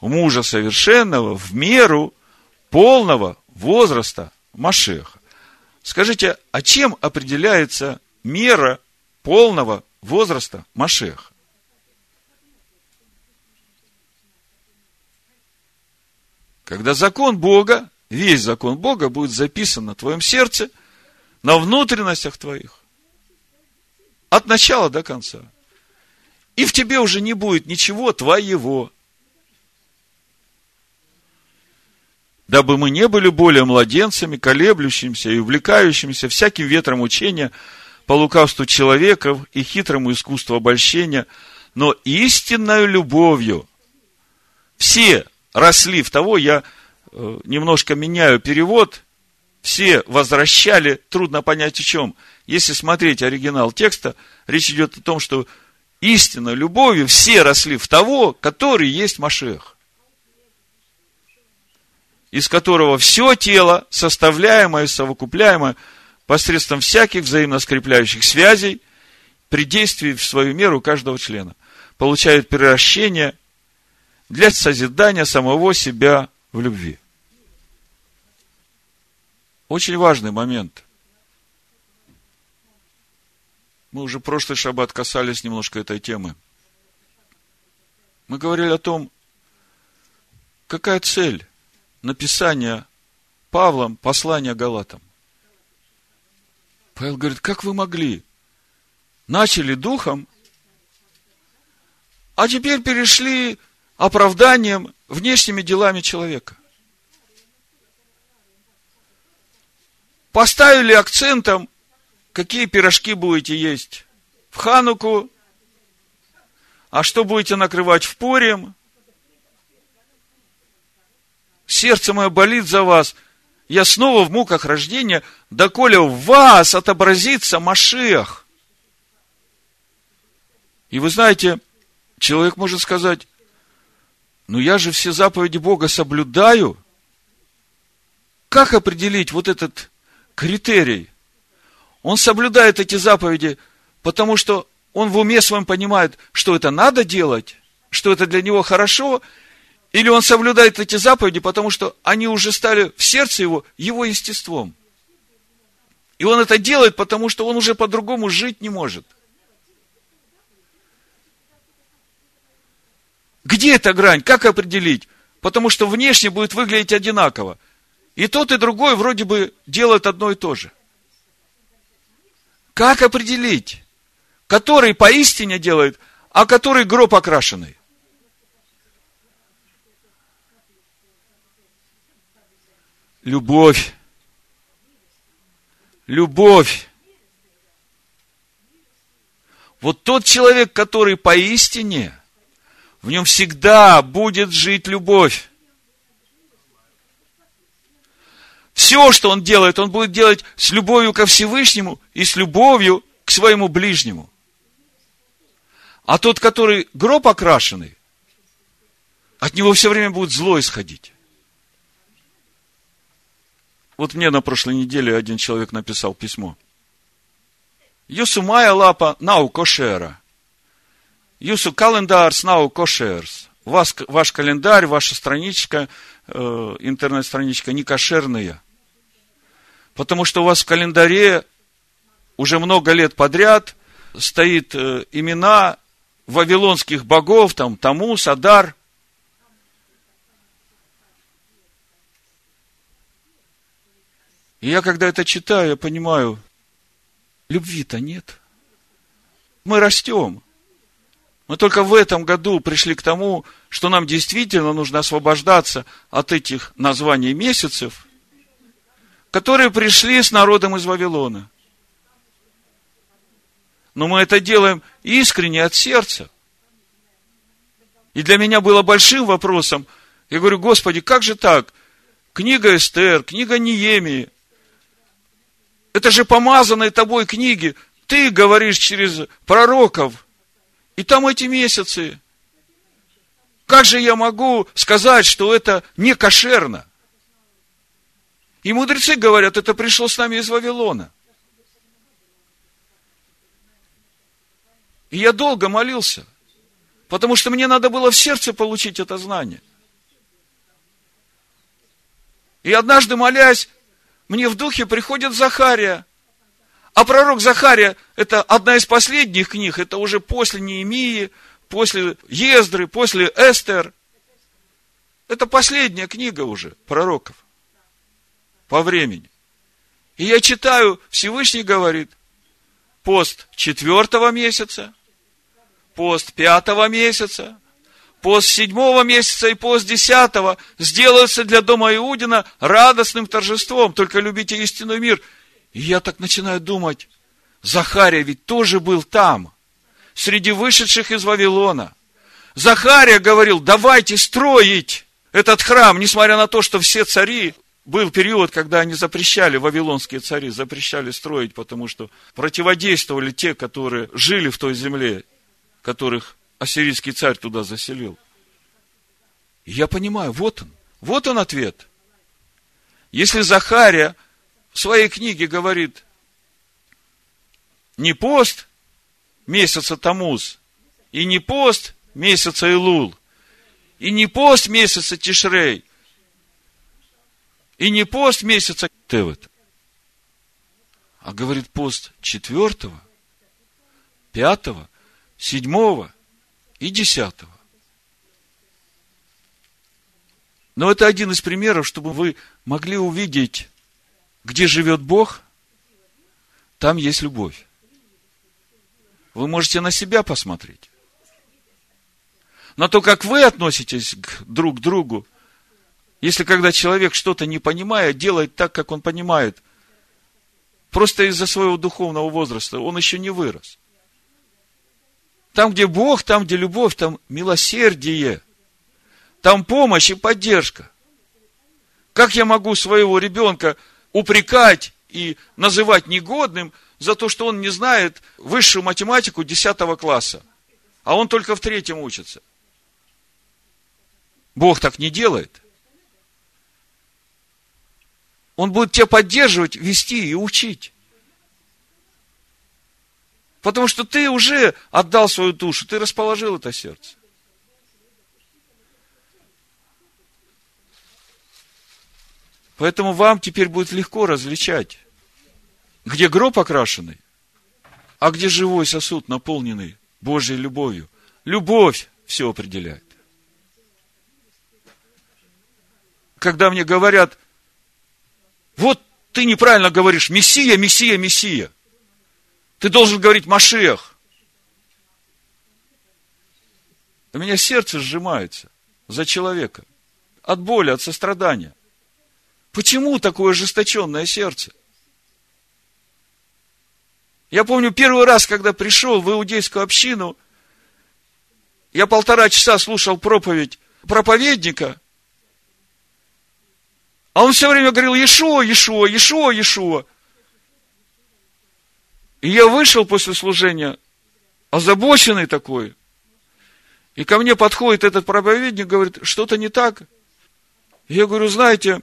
мужа совершенного в меру полного возраста Машеха. Скажите, а чем определяется мера полного возраста Машеха? Когда закон Бога, весь закон Бога будет записан на твоем сердце, на внутренностях твоих. От начала до конца. И в тебе уже не будет ничего твоего. Дабы мы не были более младенцами, колеблющимися и увлекающимися всяким ветром учения по лукавству человеков и хитрому искусству обольщения, но истинной любовью все росли в того, я э, немножко меняю перевод, все возвращали, трудно понять о чем. Если смотреть оригинал текста, речь идет о том, что истинно любовью все росли в того, который есть Машех, из которого все тело, составляемое, совокупляемое посредством всяких взаимно скрепляющих связей, при действии в свою меру каждого члена, получает превращение для созидания самого себя в любви. Очень важный момент. Мы уже прошлый шаббат касались немножко этой темы. Мы говорили о том, какая цель написания Павлом послания Галатам. Павел говорит, как вы могли? Начали духом, а теперь перешли оправданием внешними делами человека. Поставили акцентом, какие пирожки будете есть в Хануку, а что будете накрывать в Пурим. Сердце мое болит за вас. Я снова в муках рождения, доколе в вас отобразится Машех. И вы знаете, человек может сказать, но я же все заповеди Бога соблюдаю. Как определить вот этот критерий? Он соблюдает эти заповеди, потому что он в уме своем понимает, что это надо делать, что это для него хорошо, или он соблюдает эти заповеди, потому что они уже стали в сердце его, его естеством. И он это делает, потому что он уже по-другому жить не может – Где эта грань? Как определить? Потому что внешне будет выглядеть одинаково. И тот, и другой вроде бы делают одно и то же. Как определить, который поистине делает, а который гроб окрашенный? Любовь. Любовь. Вот тот человек, который поистине, в нем всегда будет жить любовь. Все, что он делает, он будет делать с любовью ко Всевышнему и с любовью к своему ближнему. А тот, который гроб окрашенный, от него все время будет зло исходить. Вот мне на прошлой неделе один человек написал письмо. Юсу моя лапа нау Юсу календарс нау кошерс. Вас, ваш календарь, ваша страничка, э, интернет-страничка не кошерная. Потому что у вас в календаре уже много лет подряд стоит э, имена вавилонских богов, там Тамус, Адар. И я, когда это читаю, я понимаю, любви-то нет. Мы растем. Мы только в этом году пришли к тому, что нам действительно нужно освобождаться от этих названий месяцев – которые пришли с народом из Вавилона. Но мы это делаем искренне от сердца. И для меня было большим вопросом, я говорю, Господи, как же так? Книга Эстер, книга Ниемии, это же помазанные тобой книги, ты говоришь через пророков, и там эти месяцы. Как же я могу сказать, что это не кошерно? И мудрецы говорят, это пришло с нами из Вавилона. И я долго молился, потому что мне надо было в сердце получить это знание. И однажды, молясь, мне в духе приходит Захария. А пророк Захария – это одна из последних книг, это уже после Неемии, после Ездры, после Эстер. Это последняя книга уже пророков по времени. И я читаю, Всевышний говорит, пост четвертого месяца, пост пятого месяца, пост седьмого месяца и пост десятого сделаются для дома Иудина радостным торжеством. Только любите истинный мир. И я так начинаю думать, Захария ведь тоже был там, среди вышедших из Вавилона. Захария говорил, давайте строить этот храм, несмотря на то, что все цари был период, когда они запрещали, вавилонские цари запрещали строить, потому что противодействовали те, которые жили в той земле, которых ассирийский царь туда заселил. И я понимаю, вот он, вот он ответ. Если Захария в своей книге говорит, не пост месяца Тамуз, и не пост месяца Илул, и не пост месяца Тишрей, и не пост месяца Тевет, а говорит пост четвертого, пятого, седьмого и десятого. Но это один из примеров, чтобы вы могли увидеть, где живет Бог, там есть любовь. Вы можете на себя посмотреть. На то, как вы относитесь к друг к другу, если когда человек что-то не понимает, делает так, как он понимает, просто из-за своего духовного возраста, он еще не вырос. Там, где Бог, там, где любовь, там милосердие, там помощь и поддержка. Как я могу своего ребенка упрекать и называть негодным за то, что он не знает высшую математику 10 класса, а он только в третьем учится? Бог так не делает – он будет тебя поддерживать, вести и учить. Потому что ты уже отдал свою душу, ты расположил это сердце. Поэтому вам теперь будет легко различать, где гроб окрашенный, а где живой сосуд, наполненный Божьей любовью. Любовь все определяет. Когда мне говорят – вот ты неправильно говоришь, Мессия, Мессия, Мессия. Ты должен говорить Машех. У меня сердце сжимается за человека. От боли, от сострадания. Почему такое ожесточенное сердце? Я помню первый раз, когда пришел в иудейскую общину, я полтора часа слушал проповедь проповедника, а он все время говорил, Ешо, Ешо, Ешо, Ешо. И я вышел после служения, озабоченный такой. И ко мне подходит этот проповедник, говорит, что-то не так. Я говорю, знаете,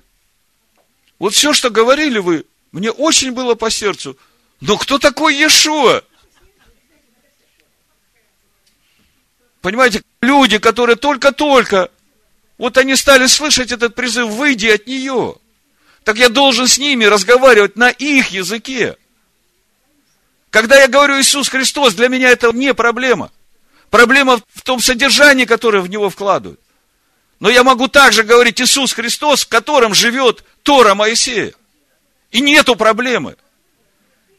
вот все, что говорили вы, мне очень было по сердцу. Но кто такой Иешуа? Понимаете, люди, которые только-только, вот они стали слышать этот призыв, выйди от нее. Так я должен с ними разговаривать на их языке. Когда я говорю Иисус Христос, для меня это не проблема. Проблема в том содержании, которое в него вкладывают. Но я могу также говорить Иисус Христос, в котором живет Тора Моисея. И нету проблемы.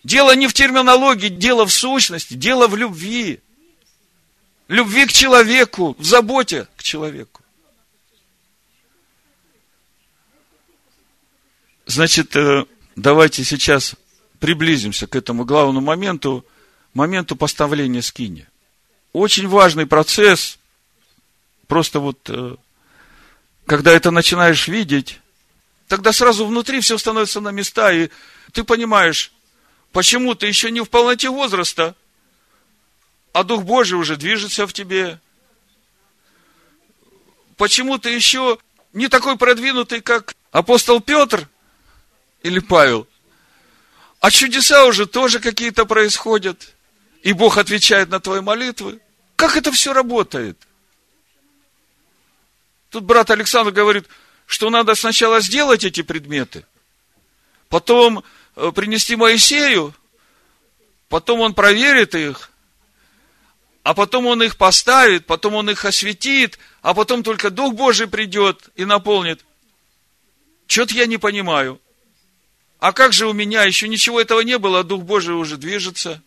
Дело не в терминологии, дело в сущности, дело в любви. Любви к человеку, в заботе к человеку. Значит, э, давайте сейчас приблизимся к этому главному моменту, моменту поставления скини. Очень важный процесс, просто вот, э, когда это начинаешь видеть, тогда сразу внутри все становится на места, и ты понимаешь, почему ты еще не в полноте возраста, а Дух Божий уже движется в тебе. Почему ты еще не такой продвинутый, как апостол Петр или Павел – а чудеса уже тоже какие-то происходят. И Бог отвечает на твои молитвы. Как это все работает? Тут брат Александр говорит, что надо сначала сделать эти предметы, потом э, принести Моисею, потом он проверит их, а потом он их поставит, потом он их осветит, а потом только Дух Божий придет и наполнит. Что-то я не понимаю. А как же у меня? Еще ничего этого не было, а Дух Божий уже движется.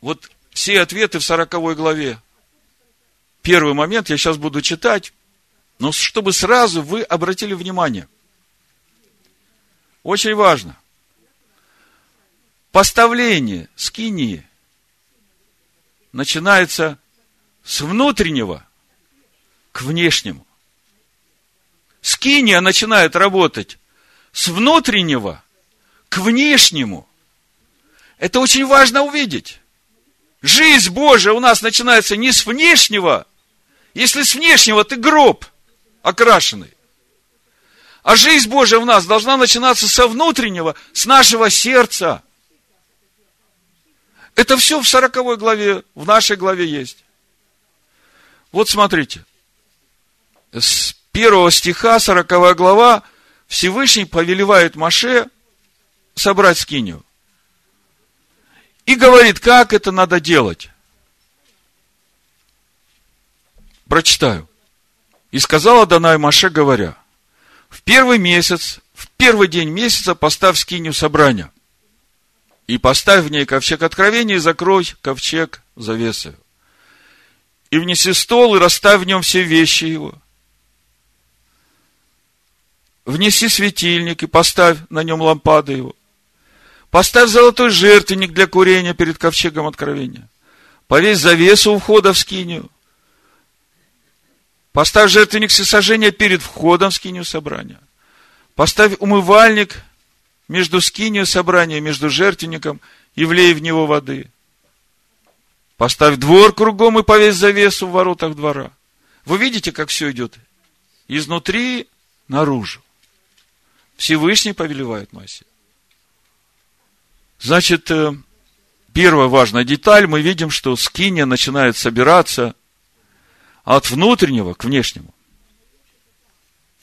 Вот все ответы в сороковой главе. Первый момент я сейчас буду читать, но чтобы сразу вы обратили внимание. Очень важно. Поставление скинии начинается с внутреннего к внешнему. Скиния начинает работать с внутреннего к внешнему. Это очень важно увидеть. Жизнь Божия у нас начинается не с внешнего. Если с внешнего ты гроб окрашенный. А жизнь Божия в нас должна начинаться со внутреннего, с нашего сердца. Это все в сороковой главе, в нашей главе есть. Вот смотрите. С первого стиха, сороковая глава, Всевышний повелевает Маше собрать скинию. И говорит, как это надо делать. Прочитаю. И сказала Данай Маше, говоря, в первый месяц, в первый день месяца поставь скинию собрания. И поставь в ней ковчег откровения и закрой ковчег завесою. И внеси стол и расставь в нем все вещи его внеси светильник и поставь на нем лампады его. Поставь золотой жертвенник для курения перед ковчегом откровения. Повесь завесу у входа в скинию. Поставь жертвенник всесожжения перед входом в скинию собрания. Поставь умывальник между скинию собрания, между жертвенником и влей в него воды. Поставь двор кругом и повесь завесу в воротах двора. Вы видите, как все идет? Изнутри наружу. Всевышний повелевает Моисею. Значит, э, первая важная деталь, мы видим, что скиния начинает собираться от внутреннего к внешнему.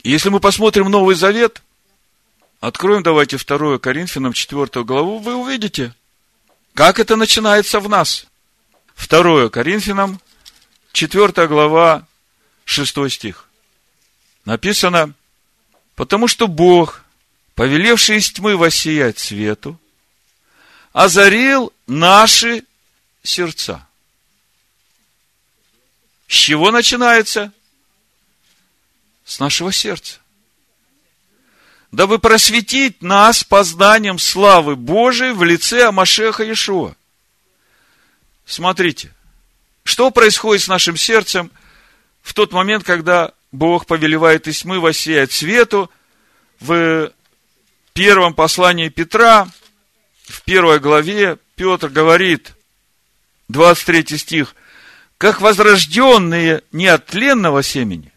Если мы посмотрим Новый Завет, откроем давайте 2 Коринфянам 4 главу, вы увидите, как это начинается в нас. 2 Коринфянам 4 глава 6 стих. Написано, Потому что Бог, повелевший из тьмы воссиять свету, озарил наши сердца. С чего начинается? С нашего сердца. Дабы просветить нас познанием славы Божией в лице Амашеха Иешуа. Смотрите, что происходит с нашим сердцем в тот момент, когда Бог повелевает из тьмы воссеять свету в первом послании Петра, в первой главе Петр говорит, 23 стих, как возрожденные не от тленного семени,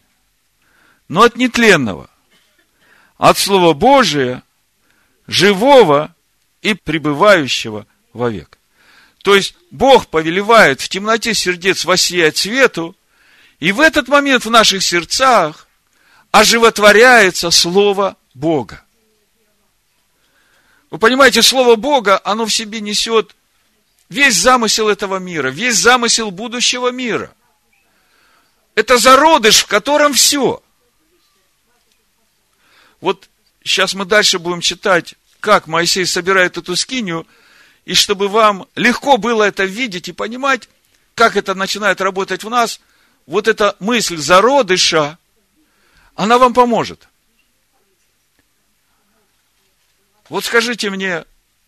но от нетленного, от Слова Божия, живого и пребывающего вовек. То есть, Бог повелевает в темноте сердец воссиять свету, и в этот момент в наших сердцах оживотворяется Слово Бога. Вы понимаете, Слово Бога, оно в себе несет весь замысел этого мира, весь замысел будущего мира. Это зародыш, в котором все. Вот сейчас мы дальше будем читать, как Моисей собирает эту скинию, и чтобы вам легко было это видеть и понимать, как это начинает работать в нас, вот эта мысль зародыша, она вам поможет. Вот скажите мне,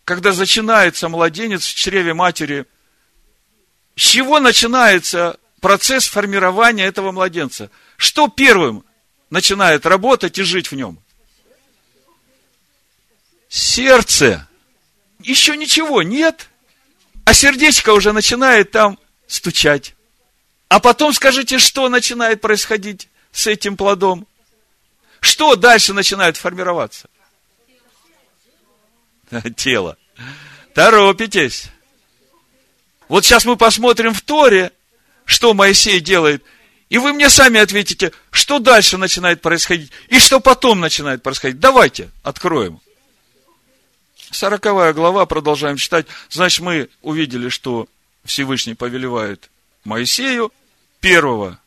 когда начинается младенец в чреве матери, с чего начинается процесс формирования этого младенца? Что первым начинает работать и жить в нем? Сердце. Еще ничего нет, а сердечко уже начинает там стучать. А потом скажите, что начинает происходить с этим плодом? Что дальше начинает формироваться? тело. Торопитесь. Вот сейчас мы посмотрим в Торе, что Моисей делает, и вы мне сами ответите, что дальше начинает происходить, и что потом начинает происходить. Давайте откроем. Сороковая глава, продолжаем читать. Значит, мы увидели, что Всевышний повелевает Моисею первого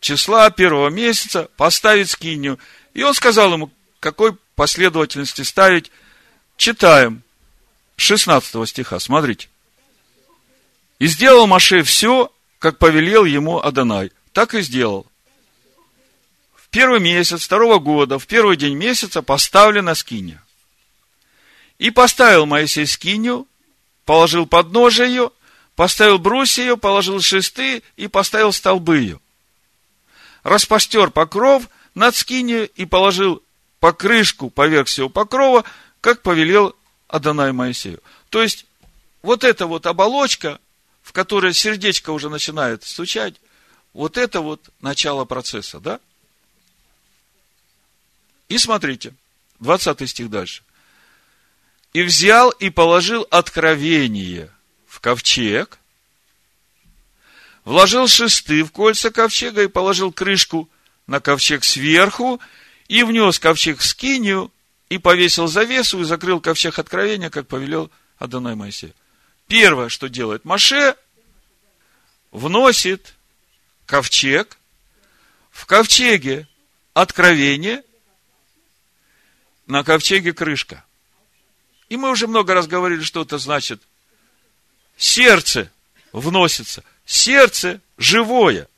числа, первого месяца поставить скинию. И он сказал ему, какой последовательности ставить Читаем. 16 стиха, смотрите. И сделал Маше все, как повелел ему Адонай. Так и сделал. В первый месяц второго года, в первый день месяца поставлена скиния. И поставил Моисей скинию, положил подножие ее, поставил брусья ее, положил шесты и поставил столбы ее. Распостер покров над скинию и положил покрышку поверх всего покрова, как повелел Адонай Моисею. То есть, вот эта вот оболочка, в которой сердечко уже начинает стучать, вот это вот начало процесса, да? И смотрите, 20 стих дальше. И взял и положил откровение в ковчег, вложил шесты в кольца ковчега и положил крышку на ковчег сверху, и внес ковчег в скинию, и повесил завесу и закрыл ковчег откровения, как повелел Адонай Моисей. Первое, что делает Маше, вносит ковчег, в ковчеге откровение, на ковчеге крышка. И мы уже много раз говорили, что это значит. Сердце вносится. Сердце живое,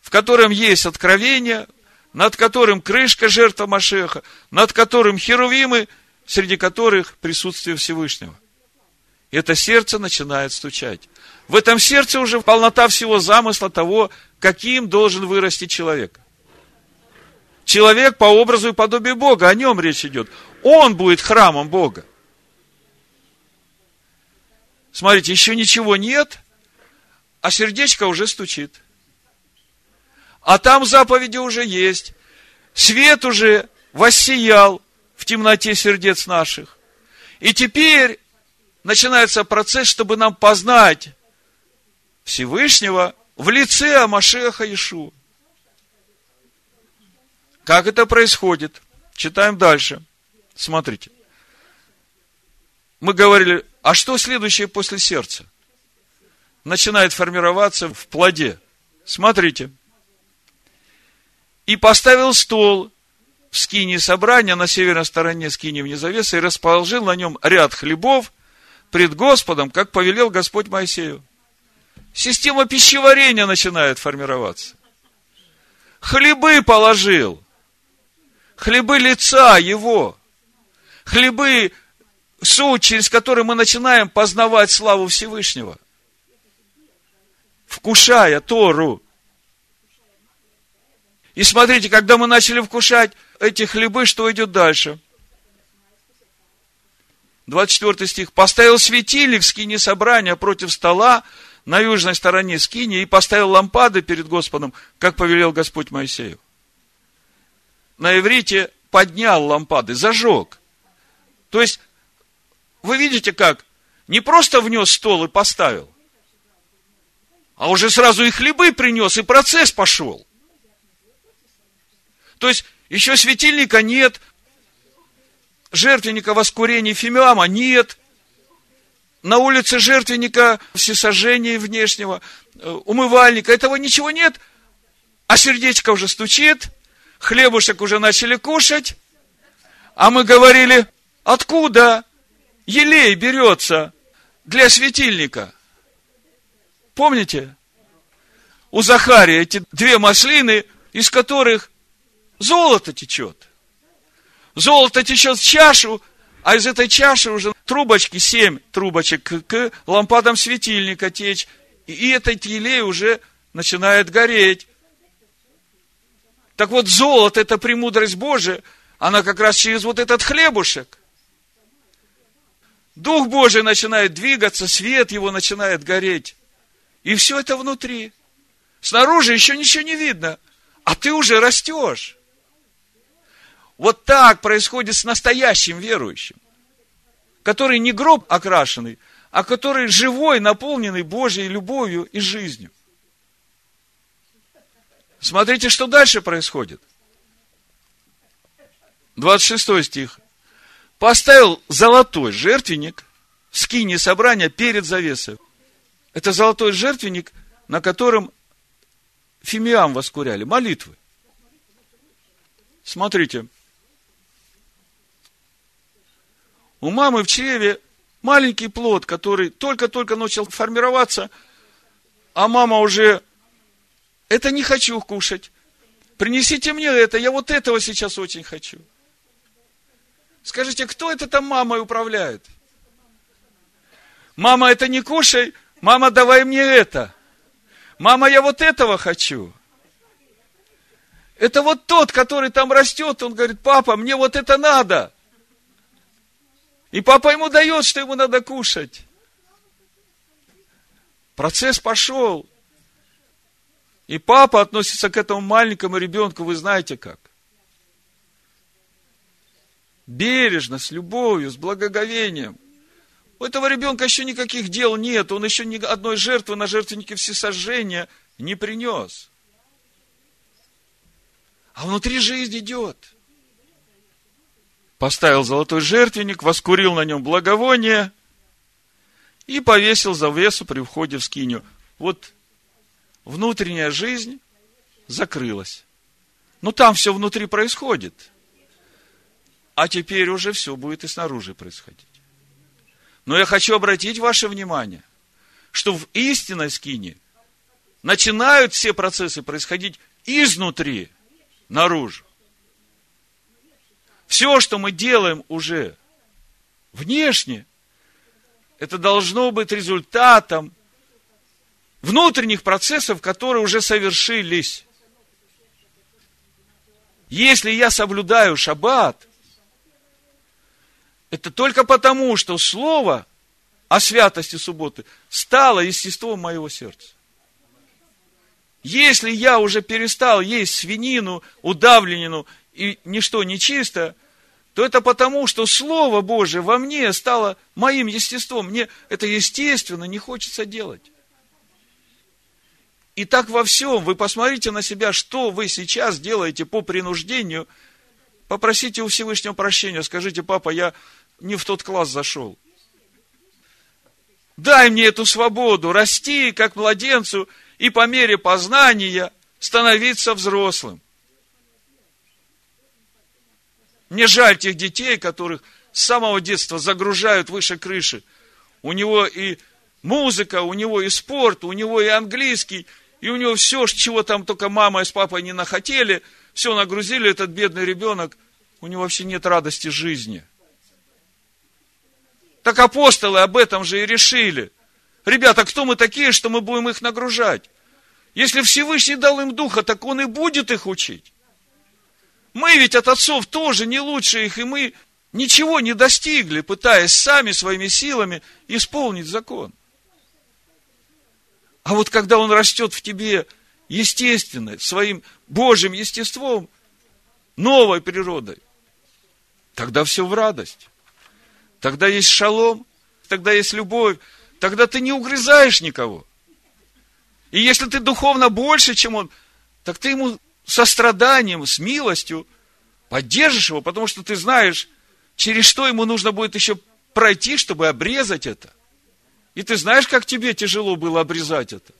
в котором есть откровение, над которым крышка жертва Машеха, над которым херувимы, среди которых присутствие Всевышнего. И это сердце начинает стучать. В этом сердце уже полнота всего замысла того, каким должен вырасти человек. Человек по образу и подобию Бога, о нем речь идет. Он будет храмом Бога. Смотрите, еще ничего нет, а сердечко уже стучит. А там заповеди уже есть. Свет уже воссиял в темноте сердец наших. И теперь начинается процесс, чтобы нам познать Всевышнего в лице Амашеха Ишу. Как это происходит? Читаем дальше. Смотрите. Мы говорили, а что следующее после сердца? Начинает формироваться в плоде. Смотрите и поставил стол в скине собрания на северной стороне скини вне завесы и расположил на нем ряд хлебов, пред Господом, как повелел Господь Моисею. Система пищеварения начинает формироваться. Хлебы положил. Хлебы лица его. Хлебы суть, через который мы начинаем познавать славу Всевышнего. Вкушая Тору. И смотрите, когда мы начали вкушать эти хлебы, что идет дальше? 24 стих. Поставил светильник в скине собрания против стола на южной стороне скини и поставил лампады перед Господом, как повелел Господь Моисею. На иврите поднял лампады, зажег. То есть, вы видите как? Не просто внес стол и поставил, а уже сразу и хлебы принес, и процесс пошел. То есть, еще светильника нет, жертвенника воскурения фимиама нет, на улице жертвенника всесожжения внешнего, э, умывальника, этого ничего нет, а сердечко уже стучит, хлебушек уже начали кушать, а мы говорили, откуда елей берется для светильника? Помните? У Захария эти две маслины, из которых золото течет. Золото течет в чашу, а из этой чаши уже трубочки, семь трубочек к лампадам светильника течь. И этот елей уже начинает гореть. Так вот, золото – это премудрость Божия, она как раз через вот этот хлебушек. Дух Божий начинает двигаться, свет его начинает гореть. И все это внутри. Снаружи еще ничего не видно, а ты уже растешь. Вот так происходит с настоящим верующим, который не гроб окрашенный, а который живой, наполненный Божьей любовью и жизнью. Смотрите, что дальше происходит. 26 стих. Поставил золотой жертвенник в скине собрания перед завесой. Это золотой жертвенник, на котором фимиам воскуряли, молитвы. Смотрите, У мамы в чреве маленький плод, который только-только начал формироваться, а мама уже, это не хочу кушать. Принесите мне это, я вот этого сейчас очень хочу. Скажите, кто это там мамой управляет? Мама, это не кушай, мама, давай мне это. Мама, я вот этого хочу. Это вот тот, который там растет, он говорит, папа, мне вот это надо. И папа ему дает, что ему надо кушать. Процесс пошел. И папа относится к этому маленькому ребенку, вы знаете как. Бережно, с любовью, с благоговением. У этого ребенка еще никаких дел нет, он еще ни одной жертвы на жертвеннике всесожжения не принес. А внутри жизнь идет поставил золотой жертвенник, воскурил на нем благовоние и повесил завесу при входе в скиню. Вот внутренняя жизнь закрылась. Но там все внутри происходит. А теперь уже все будет и снаружи происходить. Но я хочу обратить ваше внимание, что в истинной скине начинают все процессы происходить изнутри, наружу. Все, что мы делаем уже внешне, это должно быть результатом внутренних процессов, которые уже совершились. Если я соблюдаю шаббат, это только потому, что слово о святости субботы стало естеством моего сердца. Если я уже перестал есть свинину, удавленину и ничто не чисто, то это потому, что Слово Божие во мне стало моим естеством. Мне это естественно не хочется делать. И так во всем. Вы посмотрите на себя, что вы сейчас делаете по принуждению. Попросите у Всевышнего прощения. Скажите, папа, я не в тот класс зашел. Дай мне эту свободу, расти как младенцу и по мере познания становиться взрослым. Мне жаль тех детей, которых с самого детства загружают выше крыши. у него и музыка, у него и спорт, у него и английский, и у него все, чего там только мама с папой не нахотели, все нагрузили этот бедный ребенок, у него вообще нет радости жизни. Так апостолы об этом же и решили. Ребята, кто мы такие, что мы будем их нагружать? Если Всевышний дал им духа, так он и будет их учить. Мы ведь от отцов тоже не лучше их, и мы ничего не достигли, пытаясь сами своими силами исполнить закон. А вот когда он растет в тебе естественно, своим Божьим естеством, новой природой, тогда все в радость. Тогда есть шалом, тогда есть любовь, тогда ты не угрызаешь никого. И если ты духовно больше, чем он, так ты ему состраданием, с милостью поддержишь его, потому что ты знаешь, через что ему нужно будет еще пройти, чтобы обрезать это. И ты знаешь, как тебе тяжело было обрезать это.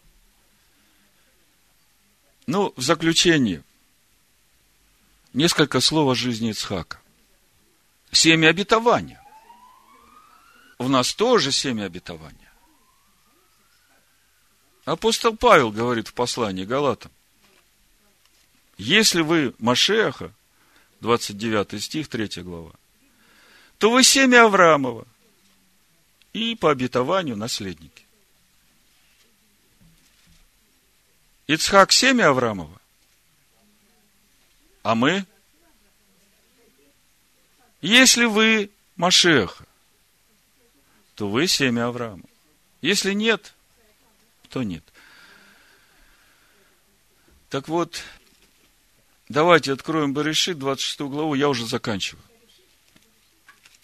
Ну, в заключение, несколько слов о жизни Ицхака. Семя обетования. У нас тоже семя обетования. Апостол Павел говорит в послании Галатам, если вы Машеха, 29 стих, 3 глава, то вы семя Авраамова и по обетованию наследники. Ицхак семя Авраамова, а мы? Если вы Машеха, то вы семя Авраама. Если нет, то нет. Так вот, давайте откроем Баришит, 26 главу, я уже заканчиваю.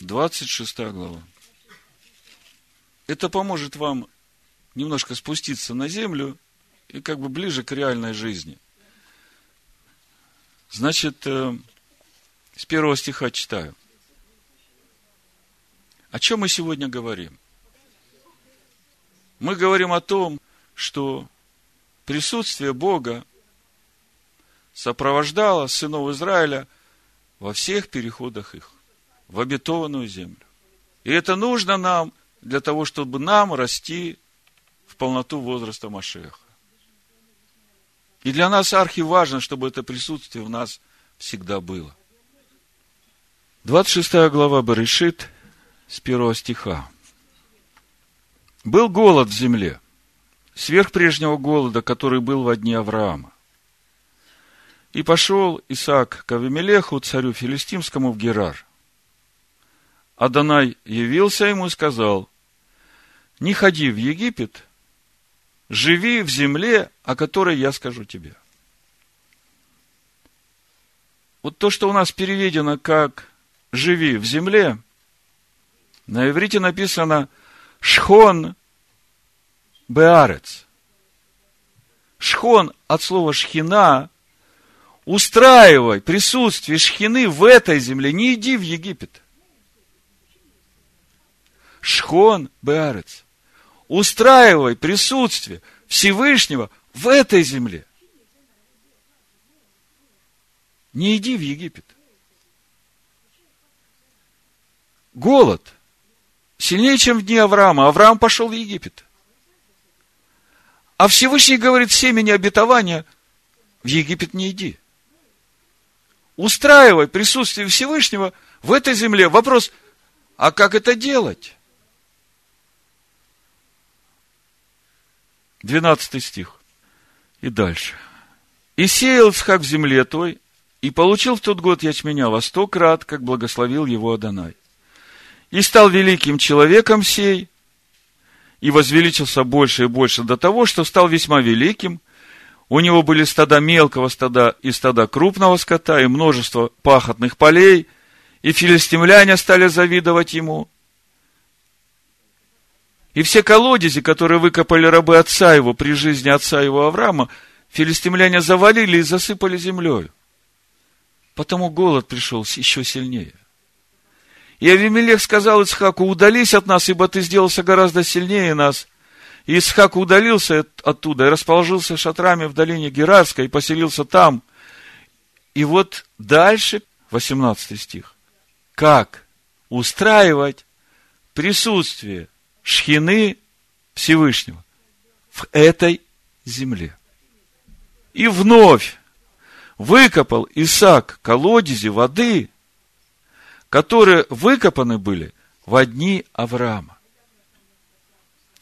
26 глава. Это поможет вам немножко спуститься на землю и как бы ближе к реальной жизни. Значит, э, с первого стиха читаю. О чем мы сегодня говорим? Мы говорим о том, что присутствие Бога сопровождало сынов Израиля во всех переходах их в обетованную землю. И это нужно нам для того, чтобы нам расти в полноту возраста Машеха. И для нас архи важно, чтобы это присутствие в нас всегда было. 26 глава Барышит с первого стиха. Был голод в земле, сверх прежнего голода, который был во дни Авраама. И пошел Исаак к Авимелеху, царю филистимскому, в Герар. Адонай явился ему и сказал, не ходи в Египет, живи в земле, о которой я скажу тебе. Вот то, что у нас переведено как «живи в земле», на иврите написано «шхон беарец». Шхон от слова шхина устраивай присутствие шхины в этой земле, не иди в Египет. Шхон беарец устраивай присутствие Всевышнего в этой земле. Не иди в Египет. Голод сильнее, чем в дни Авраама. Авраам пошел в Египет. А Всевышний говорит семени обетования, в Египет не иди. Устраивай присутствие Всевышнего в этой земле. Вопрос, а как это делать? 12 стих. И дальше. «И сеял Исхак в земле той, и получил в тот год ячменя во сто крат, как благословил его Адонай. И стал великим человеком сей, и возвеличился больше и больше до того, что стал весьма великим. У него были стада мелкого стада и стада крупного скота, и множество пахотных полей, и филистимляне стали завидовать ему – и все колодези, которые выкопали рабы отца его при жизни отца его Авраама, филистимляне завалили и засыпали землей. Потому голод пришел еще сильнее. И Авимелех сказал Исхаку, удались от нас, ибо ты сделался гораздо сильнее нас. И Исхак удалился оттуда и расположился шатрами в долине Герарской и поселился там. И вот дальше, 18 стих. Как устраивать присутствие шхины Всевышнего в этой земле. И вновь выкопал Исаак колодези воды, которые выкопаны были в дни Авраама,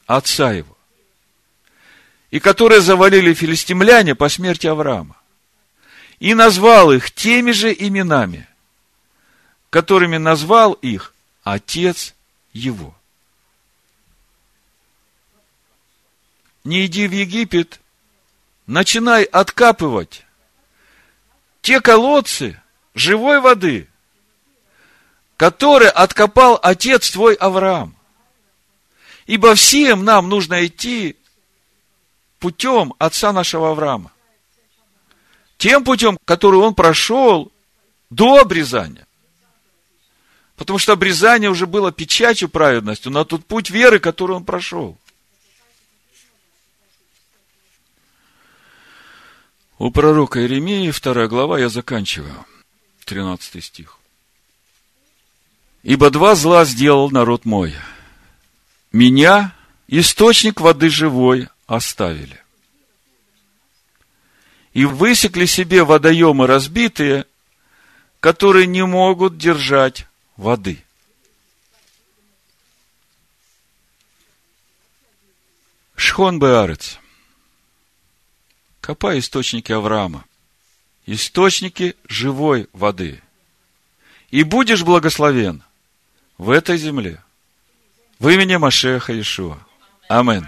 отца его, и которые завалили филистимляне по смерти Авраама. И назвал их теми же именами, которыми назвал их отец его. Не иди в Египет, начинай откапывать те колодцы живой воды, которые откопал отец твой Авраам. Ибо всем нам нужно идти путем отца нашего Авраама. Тем путем, который он прошел до обрезания. Потому что обрезание уже было печатью праведностью на тот путь веры, который он прошел. У пророка Иеремии, вторая глава, я заканчиваю. 13 стих. «Ибо два зла сделал народ мой. Меня, источник воды живой, оставили. И высекли себе водоемы разбитые, которые не могут держать воды. Шхон Беарец. Копай источники Авраама. Источники живой воды. И будешь благословен в этой земле. В имени Машеха Иешуа. Аминь.